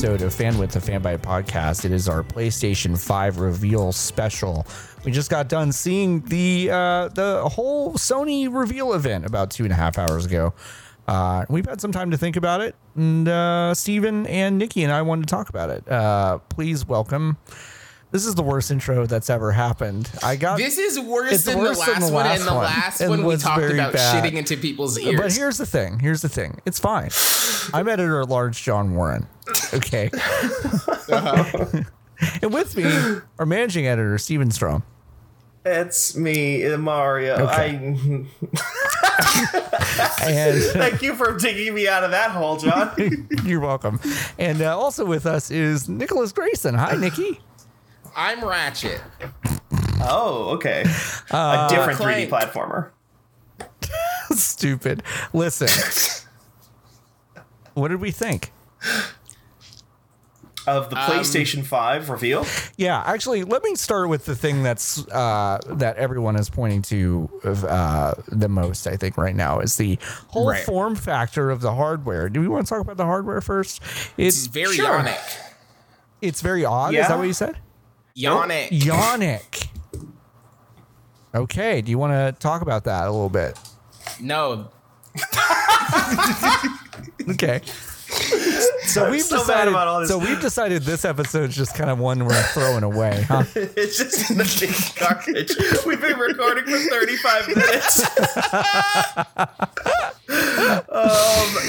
this very special episode of Fan with the Fanbyte podcast. It is our PlayStation 5 reveal special. We just got done seeing the uh, the whole Sony reveal event about two and a half hours ago. Uh, we've had some time to think about it, and uh, Steven and Nikki and I wanted to talk about it. Uh, please welcome. This is the worst intro that's ever happened. I got This is worse than worse the than last one, and the one. last It one we talked about bad. shitting into people's ears. But here's the thing. Here's the thing. It's fine. I'm editor at large, John Warren. Okay. and with me, our managing editor, Steven Strom. It's me, uh, Mario. Okay. I And thank you for digging me out of that hole, John. you're welcome. And uh, also with us is Nicholas Grayson. Hi, Nikki. I'm Ratchet. oh, okay. Uh, A different 3D platformer. Stupid. Listen. What did we think? Of the Um, PlayStation 5 reveal. Yeah, actually, let me start with the thing that's uh, that everyone is pointing to uh, the most. I think right now is the whole Right. form factor of the hardware. Do we want to talk about the hardware first? It's It's very Sure. yonic. it's very odd. Is that what you said? Yonic. Yonic. Okay. Do you want to talk about that a little bit? No. Okay. So we've so decided. about all this. So we've decided this episode's just kind of one we're throwing away, huh? it's just in the big garbage. We've been recording for 35 minutes. um,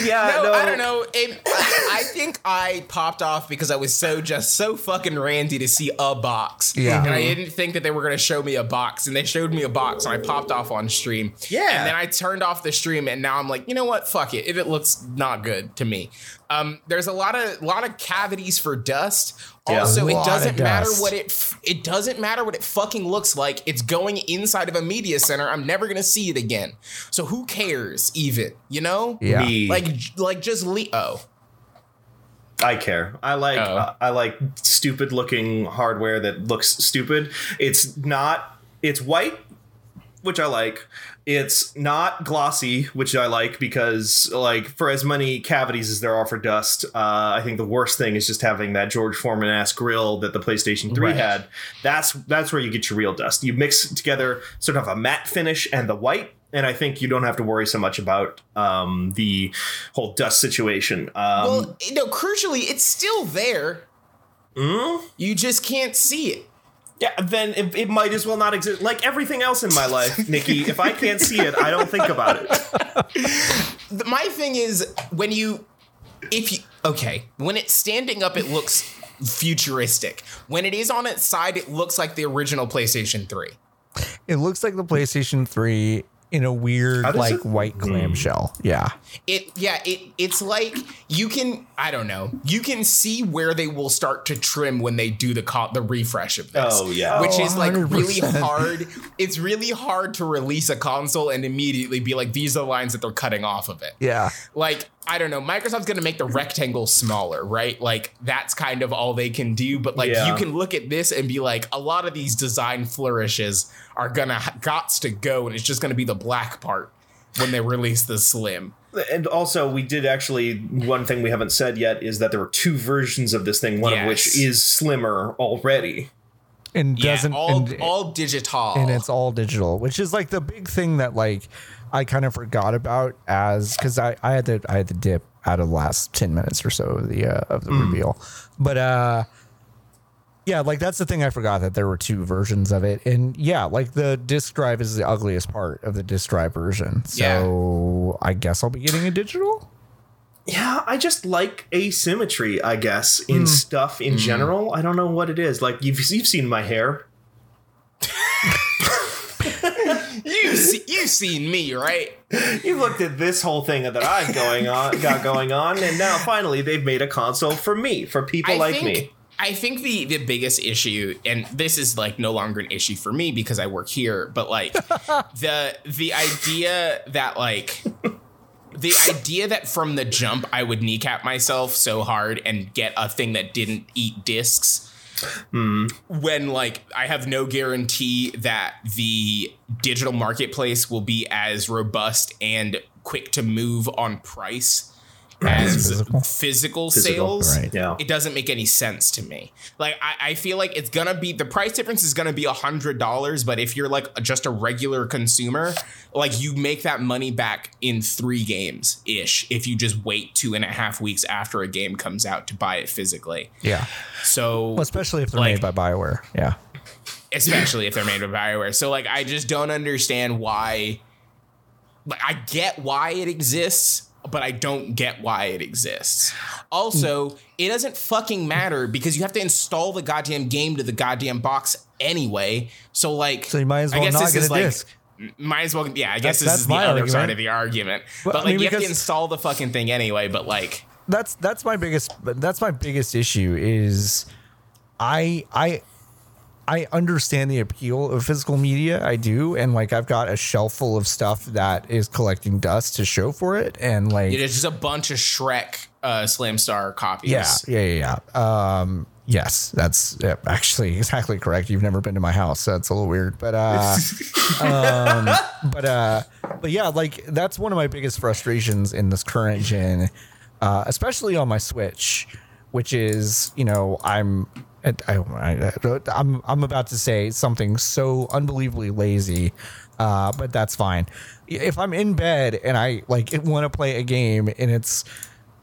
yeah, No, no, I don't know. It, I, I think I popped off because I was so just so fucking randy to see a box. Yeah. And I didn't think that they were going to show me a box. And they showed me a box and I popped off on stream. Yeah. And then I turned off the stream and now I'm like, you know what? Fuck it. If it looks not good to me. Um, there's a lot of lot of cavities for dust. Yeah. Also, it doesn't matter what it f- it doesn't matter what it fucking looks like. It's going inside of a media center. I'm never gonna see it again. So who cares? Even you know? Yeah. Me. Like like just Leo. I care. I like Oh. uh, I like stupid looking hardware that looks stupid. It's not it's white, which I like. It's not glossy, which I like because like for as many cavities as there are for dust, uh, I think the worst thing is just having that George Foreman ass grill that the PlayStation 3 Right. had. That's that's where you get your real dust. You mix together sort of a matte finish and the white and I think you don't have to worry so much about um, the whole dust situation. Um, Well, no, crucially, it's still there. mm? You just can't see it. Yeah, then it, it might as well not exist. Like everything else in my life, Nikki, if I can't see it, I don't think about it. My thing is when you if you okay, when it's standing up it looks futuristic. When it is on its side it looks like the original PlayStation 3. It looks like the PlayStation 3 in a weird, like it- white hmm. clamshell. Yeah. It yeah, it it's like you can I don't know. You can see where they will start to trim when they do the co- the refresh of this. Oh, yeah. Which Oh, is like really 100%. hard. It's really hard to release a console and immediately be like these are the lines that they're cutting off of it. Yeah. Like I don't know, Microsoft's going to make the rectangle smaller, right? Like that's kind of all they can do, but like Yeah. you can look at this and be like a lot of these design flourishes are going to gots to go and it's just going to be the black part when they release the slim. And also, we did actually one thing we haven't said yet is that there were two versions of this thing, one of which is slimmer already. And doesn't all and, all digital. and it's all digital, which is like the big thing that like I kind of forgot about as because I, I had to I had to dip out of the last ten minutes or so of the uh, of the reveal, but uh, yeah, like that's the thing I forgot that there were two versions of it, and yeah, like the disk drive is the ugliest part of the disk drive version, so I guess I'll be getting a digital. Yeah, I just like asymmetry, I guess, in hmm. stuff in hmm. general. I don't know what it is. Like you've you've seen my hair. you see, you've seen me, right? You looked at this whole thing that I've going on got going on, and now finally they've made a console for me, for people like think, me. I think the the biggest issue, and this is like no longer an issue for me because I work here, but like the the idea that like the idea that from the jump I would kneecap myself so hard and get a thing that didn't eat discs hmm. when like I have no guarantee that the digital marketplace will be as robust and quick to move on price as Physical? physical, Physical, sales, right. Yeah. it doesn't make any sense to me. Like I, I feel like it's gonna be the price difference is gonna be a hundred dollars, but if you're like just a regular consumer, like you make that money back in three games ish if you just wait two and a half weeks after a game comes out to buy it physically. Yeah. So Well, especially if they're Like- made by Bioware. Yeah. especially if they're made by Bioware. So like I just don't understand why like I get why it exists, but I don't get why it exists. Also, it doesn't fucking matter because you have to install the goddamn game to the goddamn box anyway. So like So you might as I well guess not this get is a like disc. might as well yeah, I That's- guess this that's is the other argument. side of the argument. But I like mean, you have to install the fucking thing anyway, but like that's that's my biggest that's my biggest issue is I I I understand the appeal of physical media. I do, and like I've got a shelf full of stuff that is collecting dust to show for it, and like it's just a bunch of Shrek uh Slam Star copies. yeah, yeah, yeah, yeah. Um, yes, that's yeah, actually exactly correct. You've never been to my house, so that's a little weird, but uh, um, but uh, but yeah, like that's one of my biggest frustrations in this current gen, uh, especially on my Switch, which is you know I'm. I, I, I'm I'm about to say something so unbelievably lazy, uh, but that's fine. If I'm in bed and I like want to play a game and it's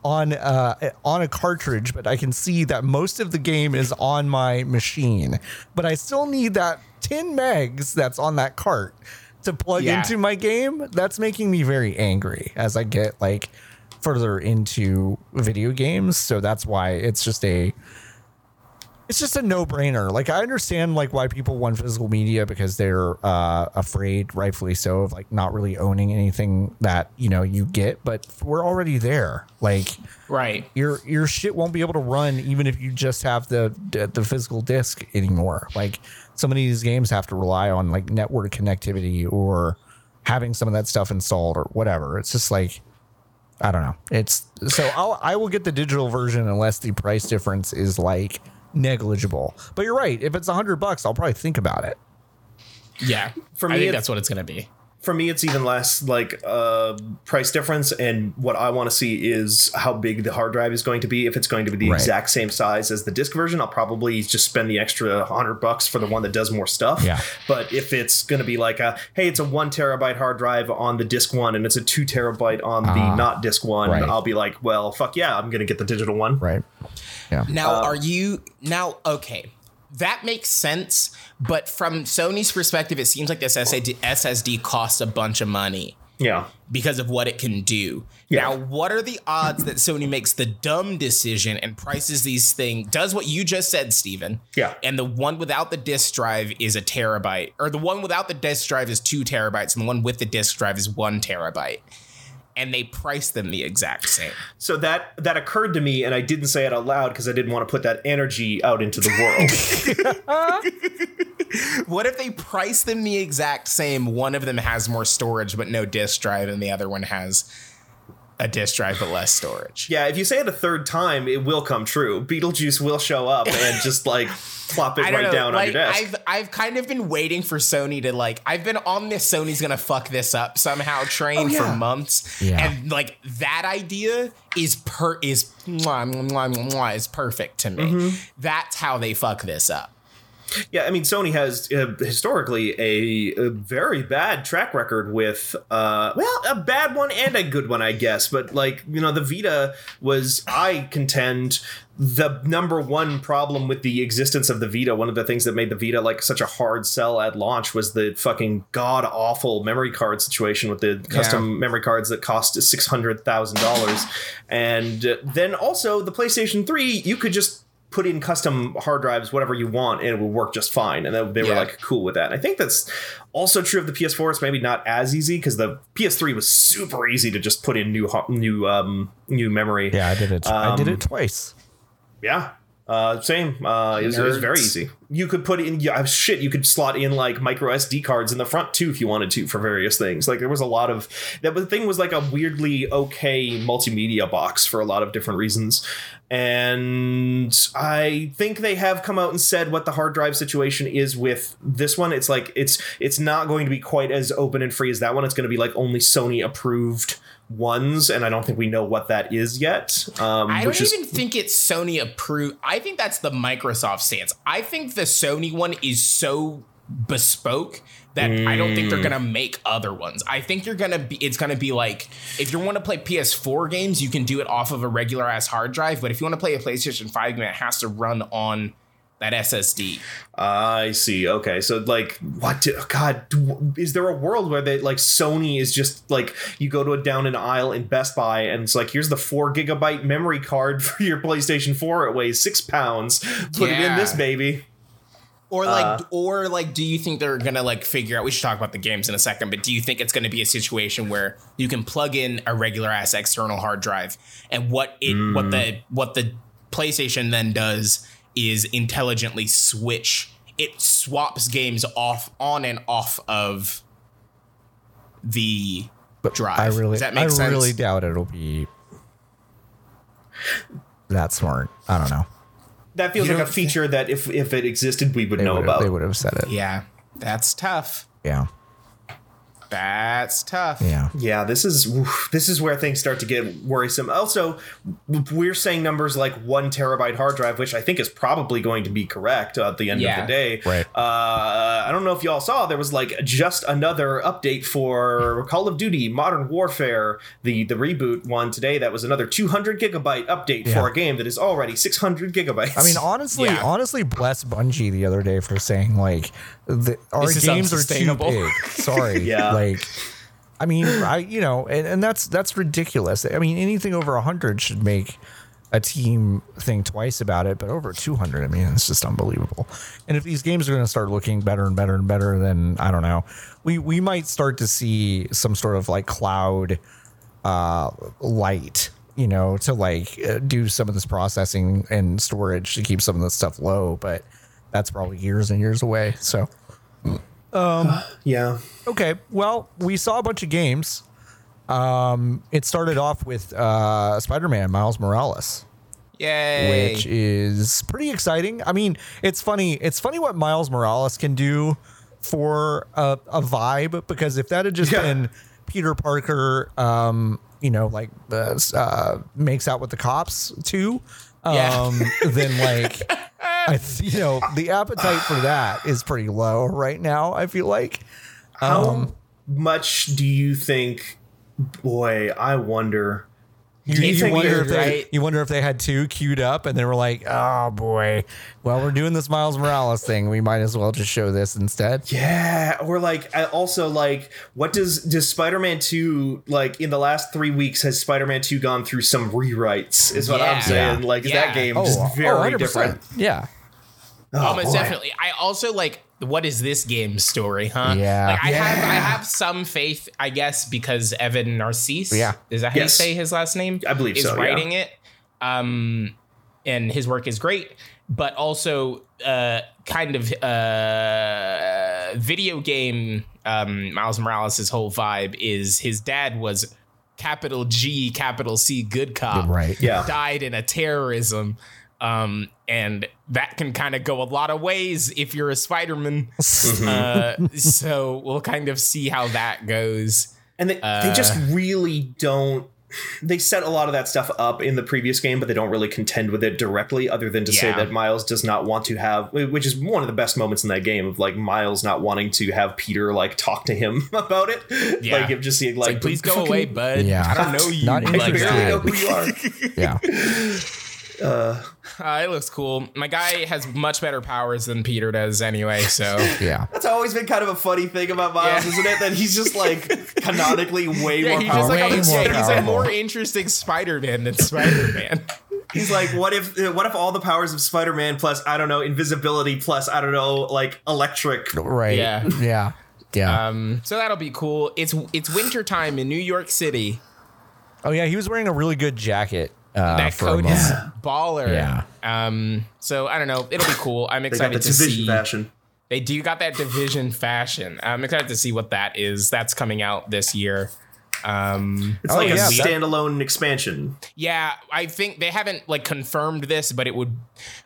on uh, on a cartridge, but I can see that most of the game is on my machine. But I still need that 10 megs that's on that cart to plug Yeah. into my game. That's making me very angry as I get like further into video games. So that's why it's just a it's just a no-brainer. Like I understand like why people want physical media because they're uh, afraid, rightfully so, of like not really owning anything that you know you get. But we're already there. Like Right. your your shit won't be able to run even if you just have the the physical disc anymore. Like some of these games have to rely on like network connectivity or having some of that stuff installed or whatever. It's just like I don't know. It's so I'll I will get the digital version unless the price difference is like negligible. But you're right. If it's a hundred bucks, I'll probably think about it. Yeah. For I me, think that's what it's gonna be. for me it's even less like uh price difference and what i want to see is how big the hard drive is going to be if it's going to be the Right. exact same size as the disk version i'll probably just spend the extra 100 bucks for the one that does more stuff Yeah. but if it's going to be like a hey it's a one terabyte hard drive on the disk one and it's a two terabyte on the not disk one right. i'll be like well fuck yeah i'm going to get the digital one Right. Yeah. Now, um, are you now okay? That makes sense, but from Sony's perspective, it seems like this SSD, SSD costs a bunch of money yeah because of what it can do. Yeah. Now, what are the odds that Sony makes the dumb decision and prices these things, does what you just said, Steven? Yeah. And the one without the disk drive is a terabyte, or the one without the disk drive is two terabytes, and the one with the disk drive is one terabyte. And they price them the exact same. so that that occurred to me and i didn't say it out loud because i didn't want to put that energy out into the world What if they price them the exact same? One of them has more storage but no disk drive, and the other one has a disk drive but less storage. Yeah, if you say it a third time, it will come true. Beetlejuice will show up and just like plop it right know. down like, on your desk. I've I've kind of been waiting for Sony to like. I've been on this Sony's gonna fuck this up somehow train Oh, yeah. for months, Yeah. and like that idea is per is mwah, mwah, mwah, mwah, is perfect to me. Mm-hmm. That's how they fuck this up. Yeah, I mean, Sony has uh, historically a, a very bad track record with, uh, well, a bad one and a good one, I guess. But like, you know, the Vita was, I contend, the number one problem with the existence of the Vita. One of the things that made the Vita like such a hard sell at launch was the fucking god awful memory card situation with the custom memory cards that cost six hundred thousand dollars, and uh, then also the PlayStation Three, you could just put in custom hard drives, whatever you want, and it would work just fine. And they, they were Yeah. like cool with that. And I think that's also true of the PS4. It's maybe not as easy because the PS3 was super easy to just put in new new um new memory. Yeah, I did it. I did Um, it twice. Yeah. Uh, same. Uh, it, was, it was very easy. you could put in yeah shit you could slot in like micro sd cards in the front too if you wanted to for various things like there was a lot of that the thing was like a weirdly okay multimedia box for a lot of different reasons and i think they have come out and said what the hard drive situation is with this one it's like it's it's not going to be quite as open and free as that one it's going to be like only sony approved ones and i don't think we know what that is yet um I don't is even think it's Sony approved. I think that's the Microsoft stance. I think the Sony one is so bespoke that I don't think they're Mm. gonna make other ones. I think you're gonna be. It's gonna be like if you want to play PS4 games, you can do it off of a regular ass hard drive. But if you want to play a PlayStation 5 game, it has to run on that SSD. I see. Okay, so like, what? do- God, do- is there a world where they like Sony is just like you go to a down an aisle in Best Buy and it's like here's the four gigabyte memory card for your PlayStation Four. It weighs six pounds. Put it in this baby. Or like, Uh. or like, do you think they're gonna like figure out? We should talk about the games in a second, but do you think it's gonna be a situation where you can plug in a regular ass external hard drive, and what it, what the, what the PlayStation then does is intelligently switch. It swaps games off, on and off of the drive. I really, Does that make I sense? really doubt it'll be that smart. I don't know. That feels You like a don't feature that if if it existed, we would know about. They would have said it. yeah, that's tough. Yeah. That's tough. Yeah. Yeah, this is this is where things start to get worrisome. Also, we're saying numbers like one terabyte hard drive, which I think is probably going to be correct at the end Yeah. of the day. Right. Uh, I don't know if y'all saw there was like just another update for Call of Duty Modern Warfare, the the reboot one today. That was another 200 gigabyte update Yeah. for a game that is already 600 gigabytes. I mean, honestly, Yeah. honestly, bless Bungie the other day for saying like the, our games are too big. Sorry, Yeah. Like, I mean, I you know, and, and that's that's ridiculous. I mean, anything over hundred should make a team think twice about it, but over two hundred, I mean, it's just unbelievable. And if these games are going to start looking better and better and better, then I don't know, we we might start to see some sort of like cloud uh, light, you know, to like uh, do some of this processing and storage to keep some of this stuff low. But that's probably years and years away. So, yeah. okay. Well, we saw a bunch of games. Um, it started off with uh, Spider Man Miles Morales. Yay! which is pretty exciting. I mean, it's funny. It's funny what Miles Morales can do for a, a vibe because if that had just Yeah. been Peter Parker, um, you know, like uh, uh, makes out with the cops too, Yeah. um, then like, I, th- you know, the appetite for that is pretty low right now. I feel like. How Um, much do you think? Boy, I wonder. You, It's you wonder if they, right? you wonder if they had two queued up and they were like, oh boy, well we're doing this Miles Morales thing. We might as well just show this instead. Yeah, or like also like what does does Spider-Man 2 like in the last 3 weeks has Spider-Man 2 gone through some rewrites is what Yeah. I'm saying. Yeah. Like is Yeah. that game Oh, just very 100%. different. Yeah. Oh, Almost boy. definitely. I also like what is this game's story, huh? Yeah. Like I have I have some faith, I guess, because Evan Narcisse. Yeah. Is that how Yes. you say his last name? I believe is so, yeah. writing it. Um and his work is great, but also uh kind of uh video game um Miles Morales' whole vibe is his dad was capital G, capital C good cop Right. Yeah. died in a terrorism. Um, and that can kind of go a lot of ways if you're a Spider-Man. uh, so we'll kind of see how that goes. And they, they just really don't they set a lot of that stuff up in the previous game, but they don't really contend with it directly, other than to say that Miles does not want to have, which is one of the best moments in that game of like Miles not wanting to have Peter like talk to him about it. Yeah. Like him just seeing like, Like, please go away, bud. Yeah. I don't know you. Not I Like, interested. barely know uh, who you are. Yeah. Uh, it looks cool. My guy has much better powers than Peter does anyway. So Yeah. That's always been kind of a funny thing about Miles, Yeah. isn't it? That he's just like canonically way yeah, more he's just like a, Way more yeah, he's a more interesting Spider-Man than Spider-Man. He's like, what if what if all the powers of Spider-Man plus I don't know invisibility plus I don't know like electric? Right. Yeah. Yeah. Yeah. um, so that'll be cool. It's it's wintertime in New York City. oh yeah, he was wearing a really good jacket uh, that for coat moment. is baller. Yeah. Um. So I don't know. It'll be cool. I'm They got excited the to division see. fashion. They do got that division fashion. I'm excited to see what that is. That's coming out this year. Um. It's Oh, like a yeah, that- standalone expansion. Yeah, I think they haven't like confirmed this, but it would.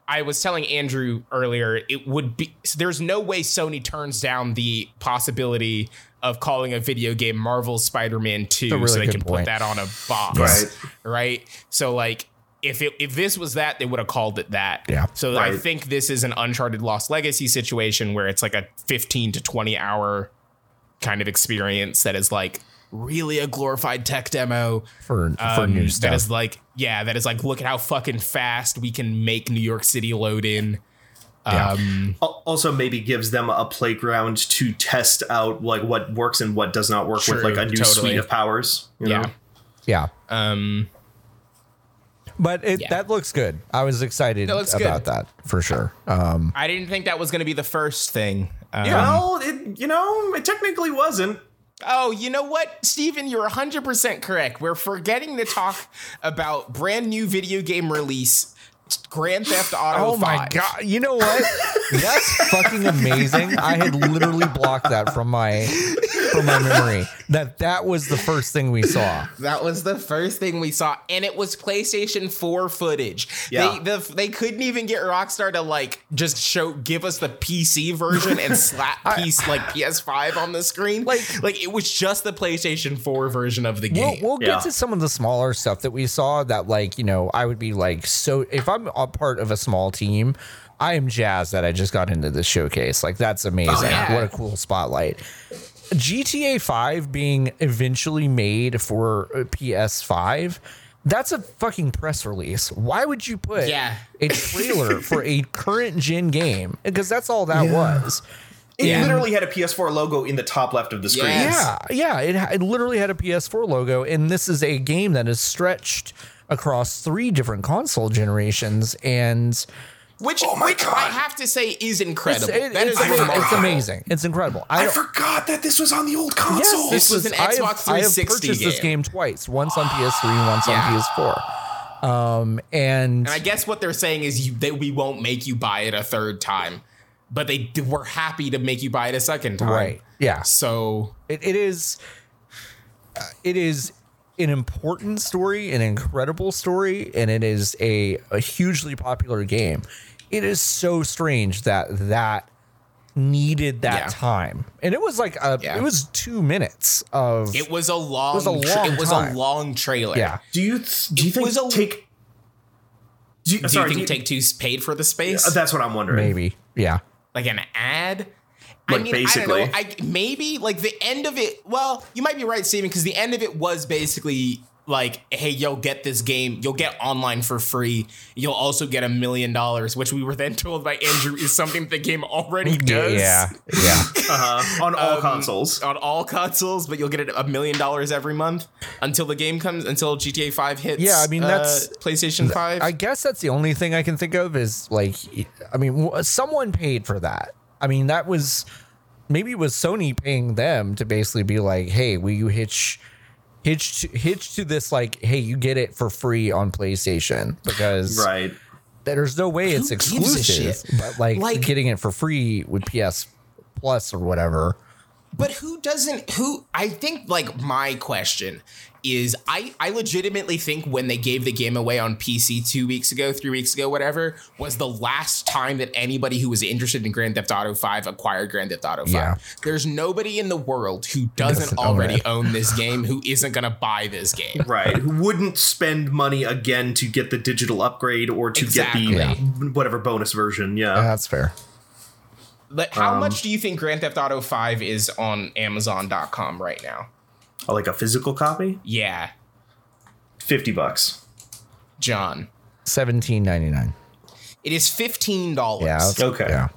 I was telling Andrew earlier, it would be. There's no way Sony turns down the possibility of calling a video game Marvel Spider-Man Two, really so they can point. put that on a box, Right. Right. So like. If it, if this was that, they would have called it that. Yeah. So I think this is an Uncharted Lost Legacy situation where it's like a 15 to 20 hour kind of experience that is like really a glorified tech demo for for um, new stuff. is like, yeah, that is like, look at how fucking fast we can make New York City load in. Yeah. Um, Also, maybe gives them a playground to test out like what works and what does not work True, with like a new totally. suite of powers. you yeah. know? yeah. Um, But it, Yeah. that looks good. I was excited That looks about good. that for sure. Um, I didn't think that was going to be the first thing. Um, well, it, you know, it technically wasn't. Oh, you know what, Steven? You're 100% correct. We're forgetting to talk about brand new video game release, Grand Theft Auto oh my god! You know what? That's fucking amazing. I had literally blocked that from my from my memory. That that was the first thing we saw. That was the first thing we saw, and it was PlayStation 4 footage. Yeah. They the, they couldn't even get Rockstar to like just show give us the PC version and slap piece like PS5 on the screen. Like- like it was just the PlayStation 4 version of the We'll, game. we'll get Yeah. to some of the smaller stuff that we saw that like you know i would be like so if i'm a part of a small team i am jazzed that i just got into this showcase like that's amazing yeah. what a cool spotlight gta 5 being eventually made for uh, ps5 that's a fucking press release why would you put Yeah. a trailer for a current gen game because that's all that Yeah. was It Yeah. literally had a PS4 logo in the top left of the screen. Yes. Yeah, yeah. It, it literally had a PS4 logo, and this is a game that is stretched across three different console generations, and which, Oh my which God. I have to say is it's, incredible. it- That it's, is ama- it's amazing. It's incredible. I I forgot that this was on the old console. yes, This was an I have- Xbox I have 360 purchased this game. game twice, once on PS3 and once Yeah. on PS4. Um, and And I guess what they're saying is you, they, we won't make you buy it a third time, but they were happy to make you buy it a second time. right, yeah. So it, it is uh, it is an important story an incredible story and it is a, a hugely popular game it is so strange that that needed that Yeah. time and it was like a, Yeah. it was two minutes of it was a long. was a tra- it was a long trailer. yeah do you do you It think was a- take? Do you, Do sorry, you do think Take Two paid for the space? uh, that's what I'm wondering. maybe yeah like an ad? Like, I mean, basically. I don't know. I maybe like the end of it. Well, you might be right, Steven, because the end of it was basically like, "Hey, you'll get this game. You'll get online for free. You'll also get a million dollars," which we were then told by Andrew is something the game already does. yeah yeah Uh-huh. On all Um, consoles. on all consoles, but you'll get it a million dollars every month until the game comes until GTA Five hits. Yeah, I mean, uh, that's- PlayStation Five. I guess that's the only thing I can think of is like, I mean, someone paid for that. I mean, that was maybe it was Sony paying them to basically be like, hey, will you hitch hitch to, hitch to this like, hey, you get it for free on PlayStation because Right. there's no way it's Who gives exclusive, but like, Like- getting it for free with PS Plus or whatever. But who doesn't who I think like my question is I I legitimately think when they gave the game away on PC 2 weeks ago, 3 weeks ago whatever was the last time that anybody who was interested in Grand Theft Auto 5 acquired Grand Theft Auto 5. Yeah. There's nobody in the world who doesn't, doesn't already it. own this game who isn't going to buy this game. Right. Who wouldn't spend money again to get the digital upgrade or to Exactly. get the whatever bonus version? Yeah. That's fair. But how um, much do you think Grand Theft Auto 5 is on amazon.com right now? Oh, like a physical copy? Yeah, 50 bucks. John. Seventeen ninety nine. It is $15. Yeah. that's- Okay. Yeah.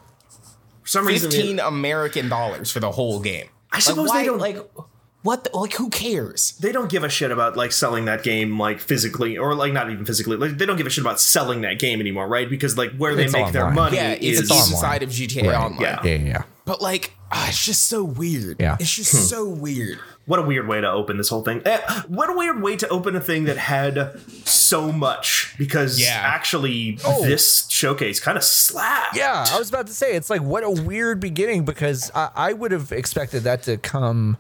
For some reason, it- 15 American dollars for the whole game. I suppose like, they don't- like what the, like who cares? they don't give a shit about like selling that game like physically or like not even physically. Like they don't give a shit about selling that game anymore, right? Because like where they It's make their online. money Yeah, is it's, online. inside of GTA Right, Online. yeah. Yeah. Yeah. But like, ah, it's just so weird. Yeah. It's just so weird. What a weird way to open this whole thing. Eh, what a weird way to open a thing that had so much because Yeah. actually Oh. this showcase kind of slapped. Yeah, I was about to say it's like what a weird beginning because I, I would have expected that to come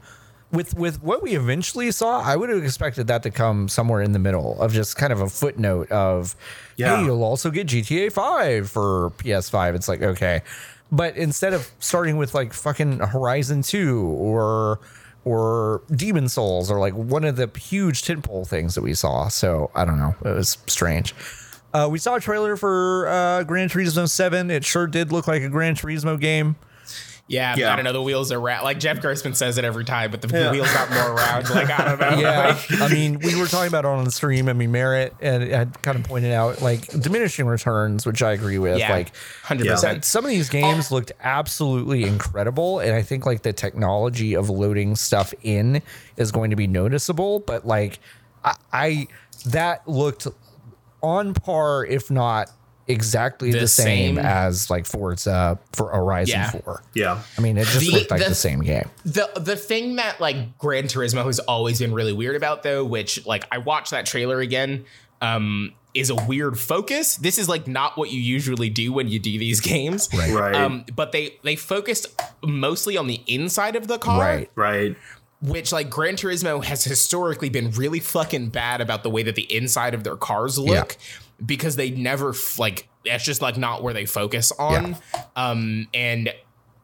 with with what we eventually saw. I would have expected that to come somewhere in the middle of just kind of a footnote of, Yeah. hey, you'll also get GTA Five for PS5. It's like okay, but instead of starting with like fucking Horizon Two or or Demon's Souls or like one of the huge tentpole things that we saw. So I don't know. It was strange. Uh, we saw a trailer for uh, Gran Turismo 7. It sure did look like a Gran Turismo game. Yeah, Yeah. I don't know. The wheels are round. Like Jeff Gerstmann says it every time, but the Yeah. wheels got more round. Like I don't know. Yeah. Like, I mean, we were talking about it on the stream. I mean, Merritt and had kind of pointed out like diminishing returns, which I agree with. yeah, Like, hundred Yeah. percent. some of these games oh. looked absolutely incredible. And I think like the technology of loading stuff in is going to be noticeable. But like, I, I that looked on par, if not exactly the, The same, same. as like Forza for Horizon Yeah. 4. Yeah. I mean, it just The- looked like the, the- same game. The the thing that like Gran Turismo has always been really weird about though, which like I watched that trailer again, um, is a weird focus. This is like not what you usually do when you do these games. Right. Right. Um, but they they focused mostly on the inside of the car. Right. right. which like Gran Turismo has historically been really fucking bad about the way that the inside of their cars look because they never like that's just like not where they focus on. Um and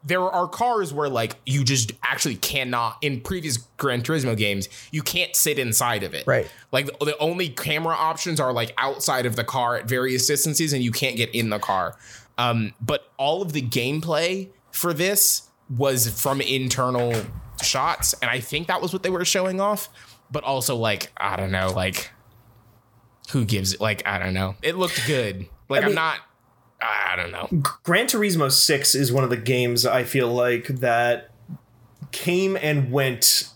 there are cars where like you just actually cannot in previous Gran Turismo games you can't sit inside of it. Right. Like the, the only camera options are like outside of the car at various distances and you can't get in the car. Um but all of the gameplay for this was from internal shots and I think that was what they were showing off but also like I don't know like who gives it like I don't know. It looked good. Like I am mean- not I don't know. Gran Turismo 6 is one of the games I feel like that came and went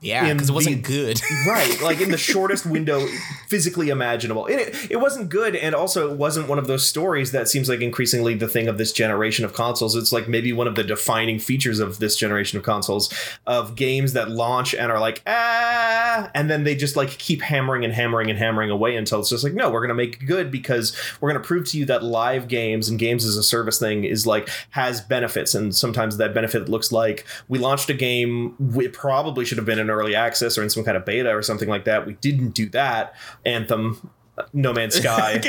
Yeah, because it wasn't the- good. right like in the shortest window physically imaginable. And it, it wasn't good and also it wasn't one of those stories that seems like increasingly the thing of this generation of consoles. It's like maybe one of the defining features of this generation of consoles of games that launch and are like ah and then they just like keep hammering and hammering and hammering away until it's just like no we're gonna make good because we're gonna prove to you that live games and games as a service thing is like has benefits. And sometimes that benefit looks like we launched a game it probably should have been in early access or in some kind of beta or something like that we didn't do that anthem no Man's Sky,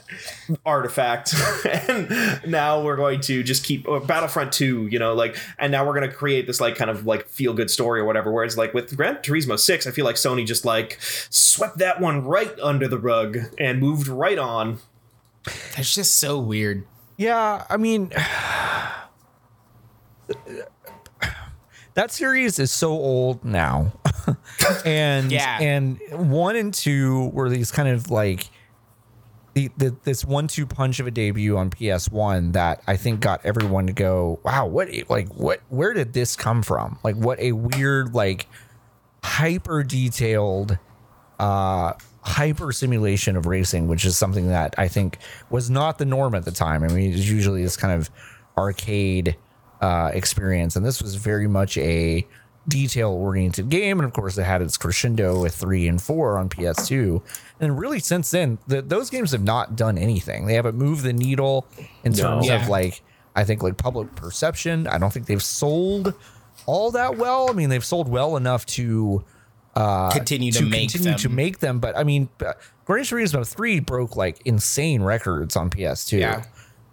Artifact, and now we're going to just keep or Battlefront 2, you know, like, and now we're going to create this like kind of like feel good story or whatever. Whereas like with Gran Turismo 6, I feel like Sony just like swept that one right under the rug and moved right on. That's just so weird. Yeah, I mean, uh, that series is so old now, and Yeah. and one and two were these kind of like the, the this one-two punch of a debut on PS One that I think got everyone to go, wow, what like what where did this come from? Like what a weird like hyper detailed uh hyper simulation of racing which is something that i think was not the norm at the time i mean it's usually this kind of arcade uh experience and this was very much a detail oriented game and of course it had its crescendo with 3 and 4 on ps2 and really since then the, those games have not done anything they haven't moved the needle in terms Yeah. of like i think like public perception i don't think they've sold all that well i mean they've sold well enough to continue to, to make continue them. to make them. But I mean, uh, Gran Turismo three broke like insane records on PS2. Yeah.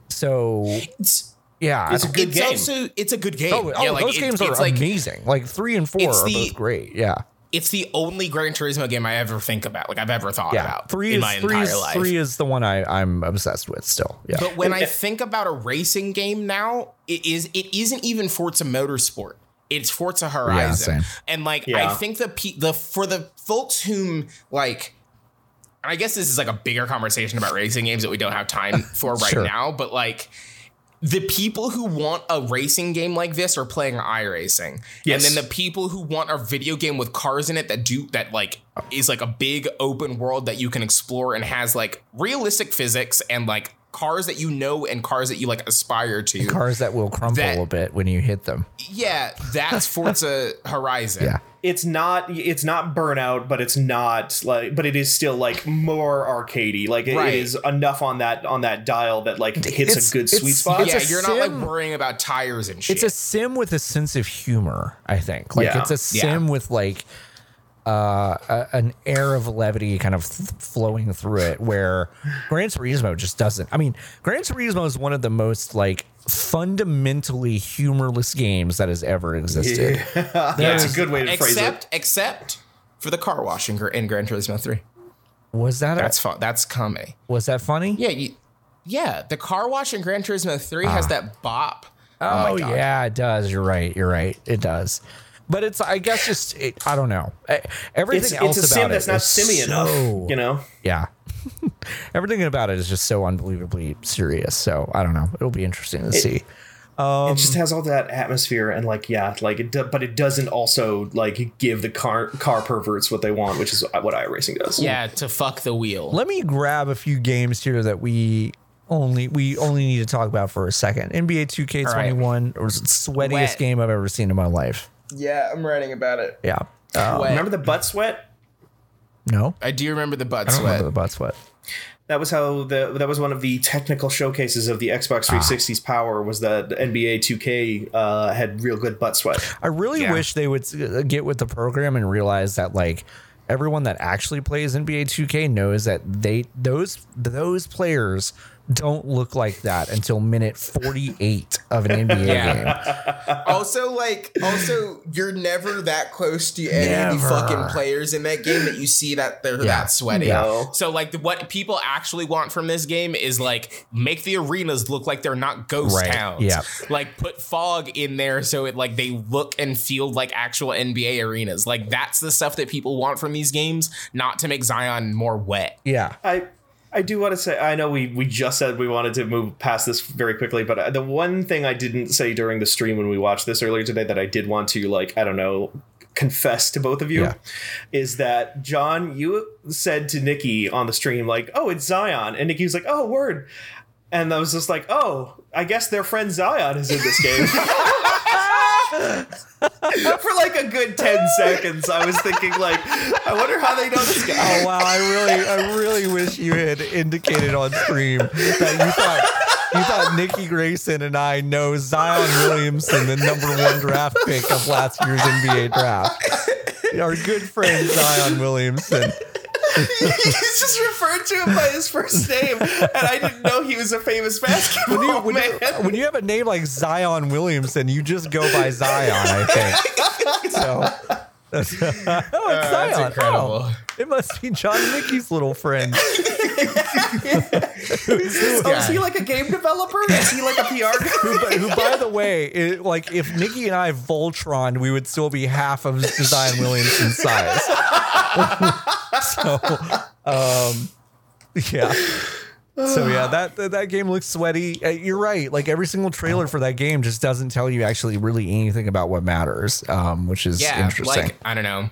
So It's, It's yeah, I a don't- good it's game. also it's a good game. oh, oh yeah, oh, like those it- games are like amazing. Like three and four It's are the- both great. Yeah, it's the only Gran Turismo game I ever think about, like I've ever thought yeah. about Three in is my three entire is life. three is the one I I'm obsessed with still. Yeah, But when I think about a racing game now, it is it isn't even Forza Motorsport. It's Forza Horizon, same. and like Yeah. I think the pe- the for the folks whom like, I guess this is like a bigger conversation about racing games that we don't have time for right Sure. now. But like, the people who want a racing game like this are playing iRacing, Yes. and then the people who want a video game with cars in it that do that like is like a big open world that you can explore and has like realistic physics and like cars that you know and cars that you like aspire to. cars that will crumple That- a bit when you hit them. yeah, that's Forza Horizon. Yeah. it's not it's not burnout but it's not like but it is still like more arcadey like it Right. is enough on that on that dial that like hits It's- a good sweet spot yeah, you're not like worrying about tires and shit. It's a sim with a sense of humor, I think. Like Yeah. it's a sim Yeah. with like uh, a, an air of levity kind of th- flowing through it where Gran Turismo just doesn't. I mean, Gran Turismo is one of the most like fundamentally humorless games that has ever existed. that's a good way to phrase it except for the car wash in, Gr- in Gran Turismo 3. Was that That's a, fun. That's Kame. was that funny? Yeah, you, yeah. The car wash in Gran Turismo 3 has that bop. Oh, my God. yeah, it does. You're right. You're right. It does. But it's I guess just it, I don't know. Everything it's, else it's a about sim that's it not is simmy enough so- you know Yeah. Everything about it is just so unbelievably serious. So I don't know. It'll be interesting to see. it um, just has all that atmosphere and like yeah like it do, but it doesn't also like give the car car perverts what they want which is what iRacing does Yeah, to fuck the wheel. Let me grab a few games here that we only we only need to talk about for a second. NBA 2K21 was the sweatiest Wet. game I've ever seen in my life. Yeah, I'm writing about it. Yeah. Uh, remember the butt sweat no. I do remember the butt I don't sweat. remember the butt sweat. That was how the that was one of the technical showcases of the Xbox 360's power was that NBA 2K uh, had real good butt sweat. I really Yeah. wish they would uh, get with the program and realize that like everyone that actually plays NBA 2K knows that they those those players don't look like that until minute 48 of an NBA Yeah. game. also, like, also, you're never that close to any of the fucking players in that game that you see that they're Yeah. that sweaty. No. So, like, what people actually want from this game is like make the arenas look like they're not ghost Right. towns. Yeah. Like, put fog in there so it like they look and feel like actual NBA arenas. Like, that's the stuff that people want from these games, not to make Zion more wet. Yeah. I I do want to say I know we we just said we wanted to move past this very quickly, but uh, the one thing I didn't say during the stream when we watched this earlier today that I did want to like I don't know confess to both of you Yeah. is that John you said to Nikki on the stream like oh it's Zion and Nikki was like oh word and I was just like oh I guess their friend Zion is in this game. For like a good 10 seconds, I was thinking, like, I wonder how they know this guy. Oh wow, I really I really wish you had indicated on stream that you thought you thought Nikki Grayson and I know Zion Williamson, the number one draft pick of last year's NBA draft. Our good friend Zion Williamson. He's just referred to him by his first name, and I didn't know he was a famous basketball When you, when, man. you, when you have a name like Zion Williamson, you just go by Zion, I think. So oh, it's that's Zion. incredible. Oh, it must be John Mickey's little friend. oh, is he like a game developer? Is he like a PR guy? who, by- who, by the way, it, like if Nikki and I Voltron, we would still be half of Zion Williamson's size. so, um, yeah. So yeah, that that, game looks sweaty. Uh, you're right. Like every single trailer for that game just doesn't tell you actually really anything about what matters, um, which is Yeah, interesting. like I don't know,